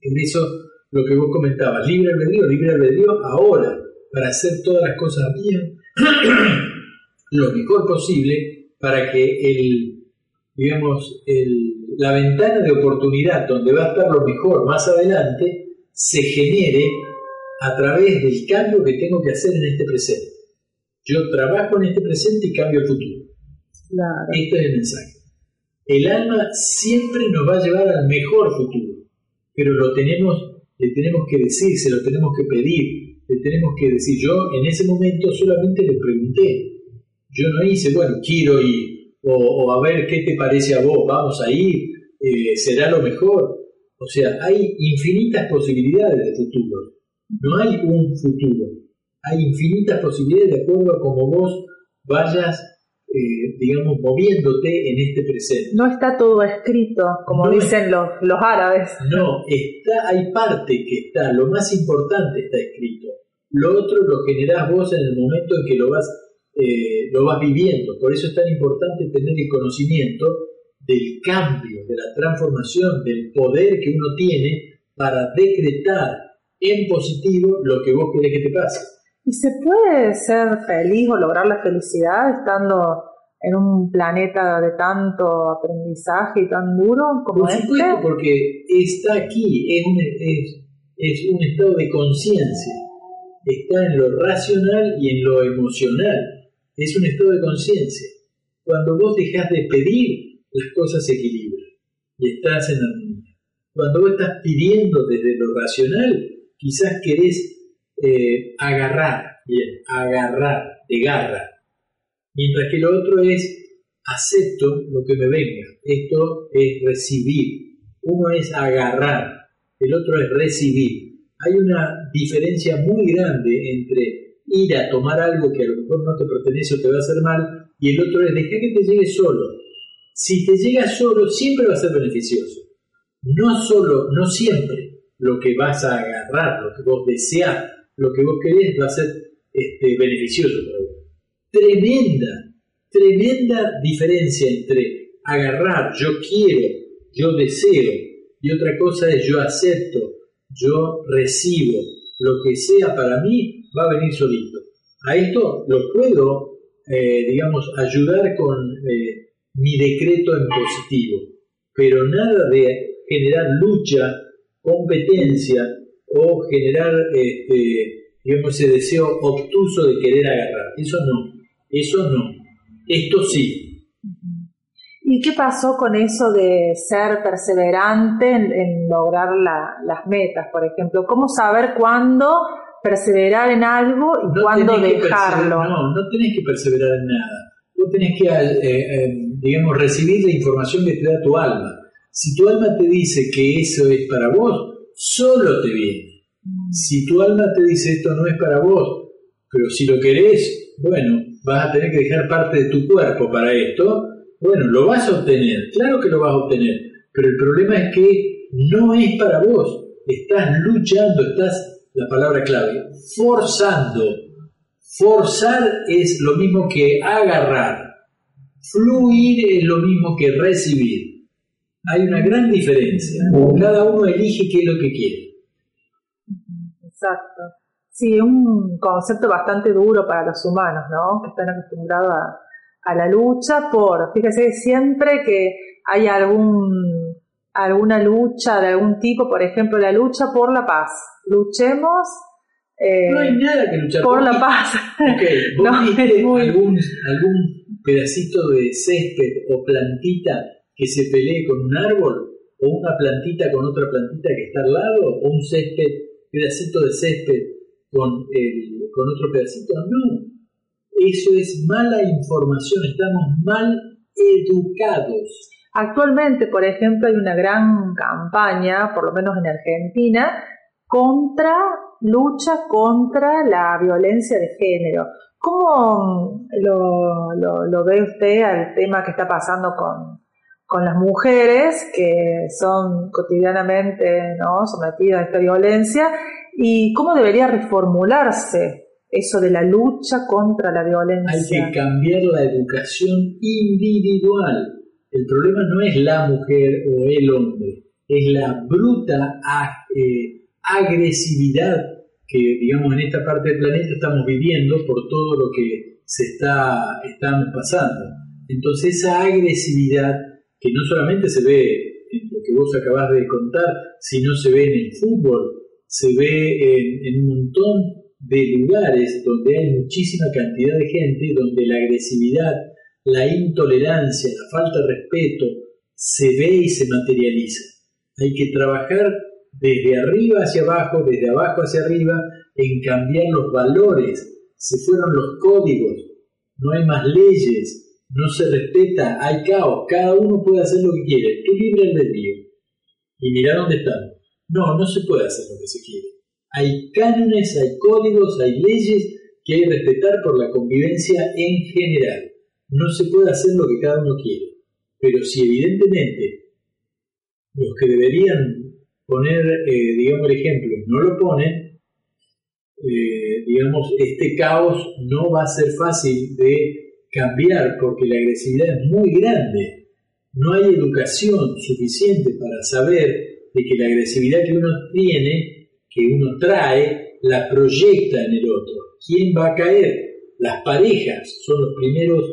En eso lo que vos comentabas, libre albedrío, libre albedrío ahora, para hacer todas las cosas bien, lo mejor posible, para que el, digamos, el, la ventana de oportunidad donde va a estar lo mejor más adelante, se genere a través del cambio que tengo que hacer en este presente. Yo trabajo en este presente y cambio el futuro. Este es el mensaje. El alma siempre nos va a llevar al mejor futuro, pero lo tenemos, le tenemos que decir, se lo tenemos que pedir, le tenemos que decir. Yo en ese momento solamente le pregunté. Yo no hice, bueno, quiero ir, o, a ver qué te parece a vos, vamos a ir, eh, será lo mejor. O sea, hay infinitas posibilidades de futuro. No hay un futuro. Hay infinitas posibilidades de acuerdo a cómo vos vayas, eh, digamos, moviéndote en este presente. No está todo escrito, como dicen los, los árabes. No, está, hay parte que está, lo más importante está escrito. Lo otro lo generás vos en el momento en que lo vas, eh, lo vas viviendo. Por eso es tan importante tener el conocimiento del cambio, de la transformación, del poder que uno tiene para decretar en positivo lo que vos querés que te pase. ¿Y se puede ser feliz o lograr la felicidad estando en un planeta de tanto aprendizaje y tan duro como Por supuesto, este? porque está aquí, es un, es un estado de conciencia, está en lo racional y en lo emocional, es un estado de conciencia. Cuando vos dejas de pedir, las cosas se equilibran y estás en armonía. Cuando vos estás pidiendo desde lo racional, quizás querés eh, agarrar, agarrar, de garra, mientras que lo otro es acepto lo que me venga. Esto es recibir. Uno es agarrar, el otro es recibir. Hay una diferencia muy grande entre ir a tomar algo que a lo mejor no te pertenece o te va a hacer mal, y el otro es dejar que te llegue solo si te llega solo, siempre va a ser beneficioso. No solo, no siempre lo que vas a agarrar, lo que vos deseas, lo que vos querés va a ser este, beneficioso para vos. Tremenda, tremenda diferencia entre agarrar, yo quiero, yo deseo, y otra cosa es yo acepto, yo recibo, lo que sea para mí va a venir solito. A esto lo puedo, eh, digamos, ayudar con eh, mi decreto en positivo, pero nada de generar lucha, competencia o generar, este, digamos, ese deseo obtuso de querer agarrar. Eso no, eso no. Esto sí. ¿Y qué pasó con eso de ser perseverante en, lograr las metas, por ejemplo? ¿Cómo saber cuándo perseverar en algo y cuándo dejarlo? No, no tenés que perseverar en nada. Vos tenés que eh, eh, digamos, recibir la información que te da tu alma. Si tu alma te dice que eso es para vos, solo te viene. Si tu alma te dice esto no es para vos, pero si lo querés, bueno, vas a tener que dejar parte de tu cuerpo para esto, bueno, lo vas a obtener, claro que lo vas a obtener, pero el problema es que no es para vos, estás luchando, estás, la palabra clave, forzando. Forzar es lo mismo que agarrar, fluir es lo mismo que recibir. Hay una gran diferencia, cada uno elige qué es lo que quiere. Exacto. Sí, un concepto bastante duro para los humanos, ¿no? Que están acostumbrados a, a la lucha por, fíjese, siempre que hay algún, alguna lucha de algún tipo, por ejemplo, la lucha por la paz. Luchemos eh, no hay nada que luchar por la paz. Okay. ¿Vos viste algún, algún pedacito de césped o plantita que se pelee con un árbol? ¿O una plantita con otra plantita que está al lado? ¿O un césped, pedacito de césped con, el, con otro pedacito? No, eso es mala información, estamos mal educados. Actualmente, por ejemplo, hay una gran campaña, por lo menos en Argentina, contra, lucha contra la violencia de género. ¿Cómo lo, ve usted al tema que está pasando con, con las mujeres que son cotidianamente ¿no? sometidas a esta violencia y cómo debería reformularse eso de la lucha contra la violencia. Hay que cambiar la educación individual. El problema no es la mujer o el hombre, es la bruta eh, agresividad que, digamos, en esta parte del planeta estamos viviendo por todo lo que se está estamos pasando. Entonces esa agresividad que no solamente se ve en lo que vos acabás de contar, sino se ve en el fútbol, se ve en, en un montón de lugares donde hay muchísima cantidad de gente, donde la agresividad, la intolerancia, la falta de respeto se ve y se materializa. Hay que trabajar desde arriba hacia abajo, desde abajo hacia arriba, en cambiar los valores. Se fueron los códigos, no hay más leyes, no se respeta, hay caos, cada uno puede hacer lo que quiere, tú libre albedrío. Y mira dónde estamos. No, no se puede hacer lo que se quiere. Hay cánones, hay códigos, hay leyes que hay que respetar por la convivencia en general. No se puede hacer lo que cada uno quiere. Pero si evidentemente los que deberían poner, eh, digamos, el ejemplo, no lo ponen, eh, digamos, este caos no va a ser fácil de cambiar porque la agresividad es muy grande. No hay educación suficiente para saber de que la agresividad que uno tiene que uno trae la proyecta en el otro. ¿Quién va a caer? Las parejas son los primeros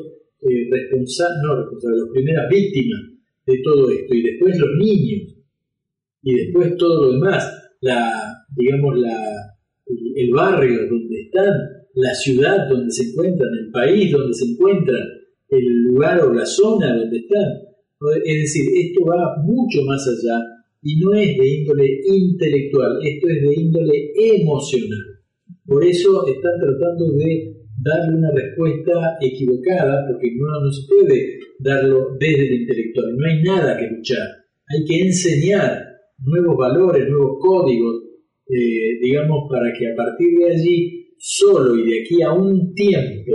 eh, responsables, no las primeras víctimas de todo esto, y después los niños, y después todo lo demás, la, digamos, la, el barrio donde están, la ciudad donde se encuentran, el país donde se encuentran, el lugar o la zona donde están. Es decir, esto va mucho más allá y no es de índole intelectual, esto es de índole emocional. Por eso están tratando de darle una respuesta equivocada, porque no, se puede darlo desde el intelectual, no hay nada que luchar, hay que enseñar nuevos valores, nuevos códigos, eh, digamos, para que a partir de allí, solo y de aquí a un tiempo,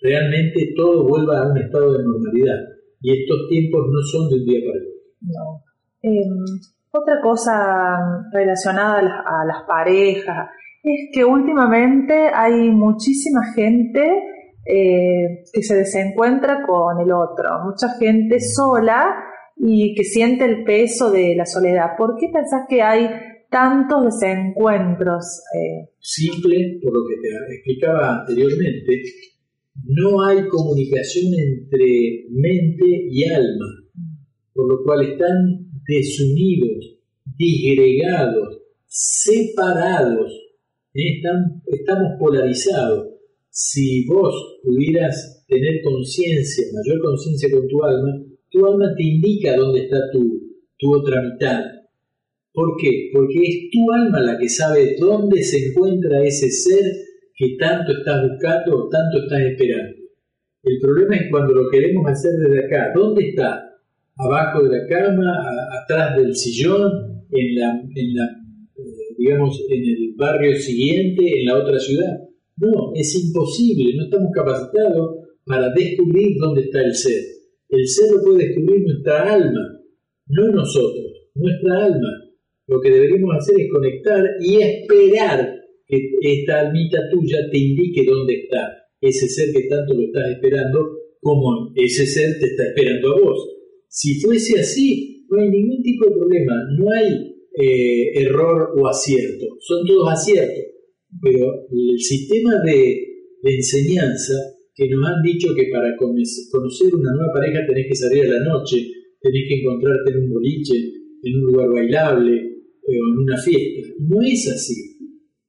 realmente todo vuelva a un estado de normalidad. Y estos tiempos no son de un día para otro. No. Em, otra cosa relacionada a las, parejas es que últimamente hay muchísima gente eh, que se desencuentra con el otro, mucha gente sola y que siente el peso de la soledad. ¿Por qué pensás que hay tantos desencuentros? Eh? Simple, por lo que te explicaba anteriormente, no hay comunicación entre mente y alma, por lo cual están desunidos, disgregados, separados, ¿eh? estamos polarizados. Si vos pudieras tener conciencia, mayor conciencia con tu alma, tu alma te indica dónde está tu, tu otra mitad. ¿Por qué? Porque es tu alma la que sabe dónde se encuentra ese ser que tanto estás buscando o tanto estás esperando. El problema es cuando lo queremos hacer desde acá. ¿Dónde está? abajo de la cama, atrás del sillón, en la, en eh, digamos, en el barrio siguiente, en la otra ciudad. No, es imposible, no estamos capacitados para descubrir dónde está el ser. El ser lo puede descubrir nuestra alma, no nosotros, nuestra alma. Lo que deberíamos hacer es conectar y esperar que esta almita tuya te indique dónde está ese ser que tanto lo estás esperando, como ese ser te está esperando a vos. Si fuese así, no hay ningún tipo de problema, no hay eh, error o acierto, son todos aciertos. Pero el sistema de, enseñanza que nos han dicho que para conocer una nueva pareja tenés que salir a la noche, tenés que encontrarte en un boliche, en un lugar bailable o en una fiesta. No es así.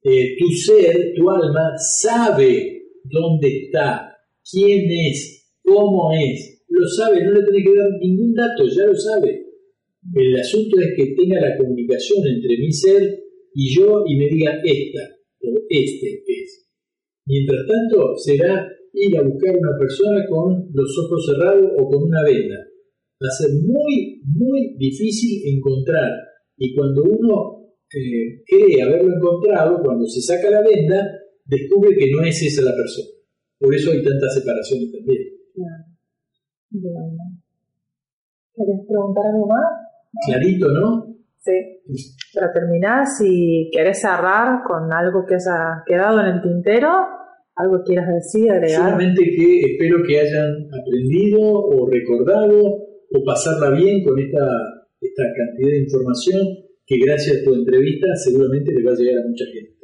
Eh, tu ser, tu alma, sabe dónde está, quién es, cómo es. Lo sabe, no le tiene que dar ningún dato, ya lo sabe. El asunto es que tenga la comunicación entre mi ser y yo y me diga esta o este es. Mientras tanto, será ir a buscar una persona con los ojos cerrados o con una venda. Va a ser muy, muy difícil encontrar. Y cuando uno eh, cree haberlo encontrado, cuando se saca la venda, descubre que no es esa la persona. Por eso hay tantas separaciones también. Bueno. ¿Querés preguntar algo más? Clarito, ¿no? Sí. Para terminar, si querés cerrar con algo que haya quedado en el tintero, algo quieras decir, agregar. Solamente que espero que hayan aprendido o recordado o pasarla bien con esta, esta cantidad de información que gracias a tu entrevista seguramente le va a llegar a mucha gente.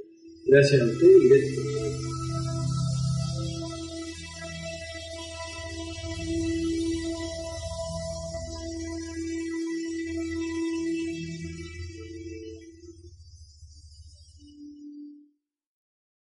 Gracias a usted y gracias a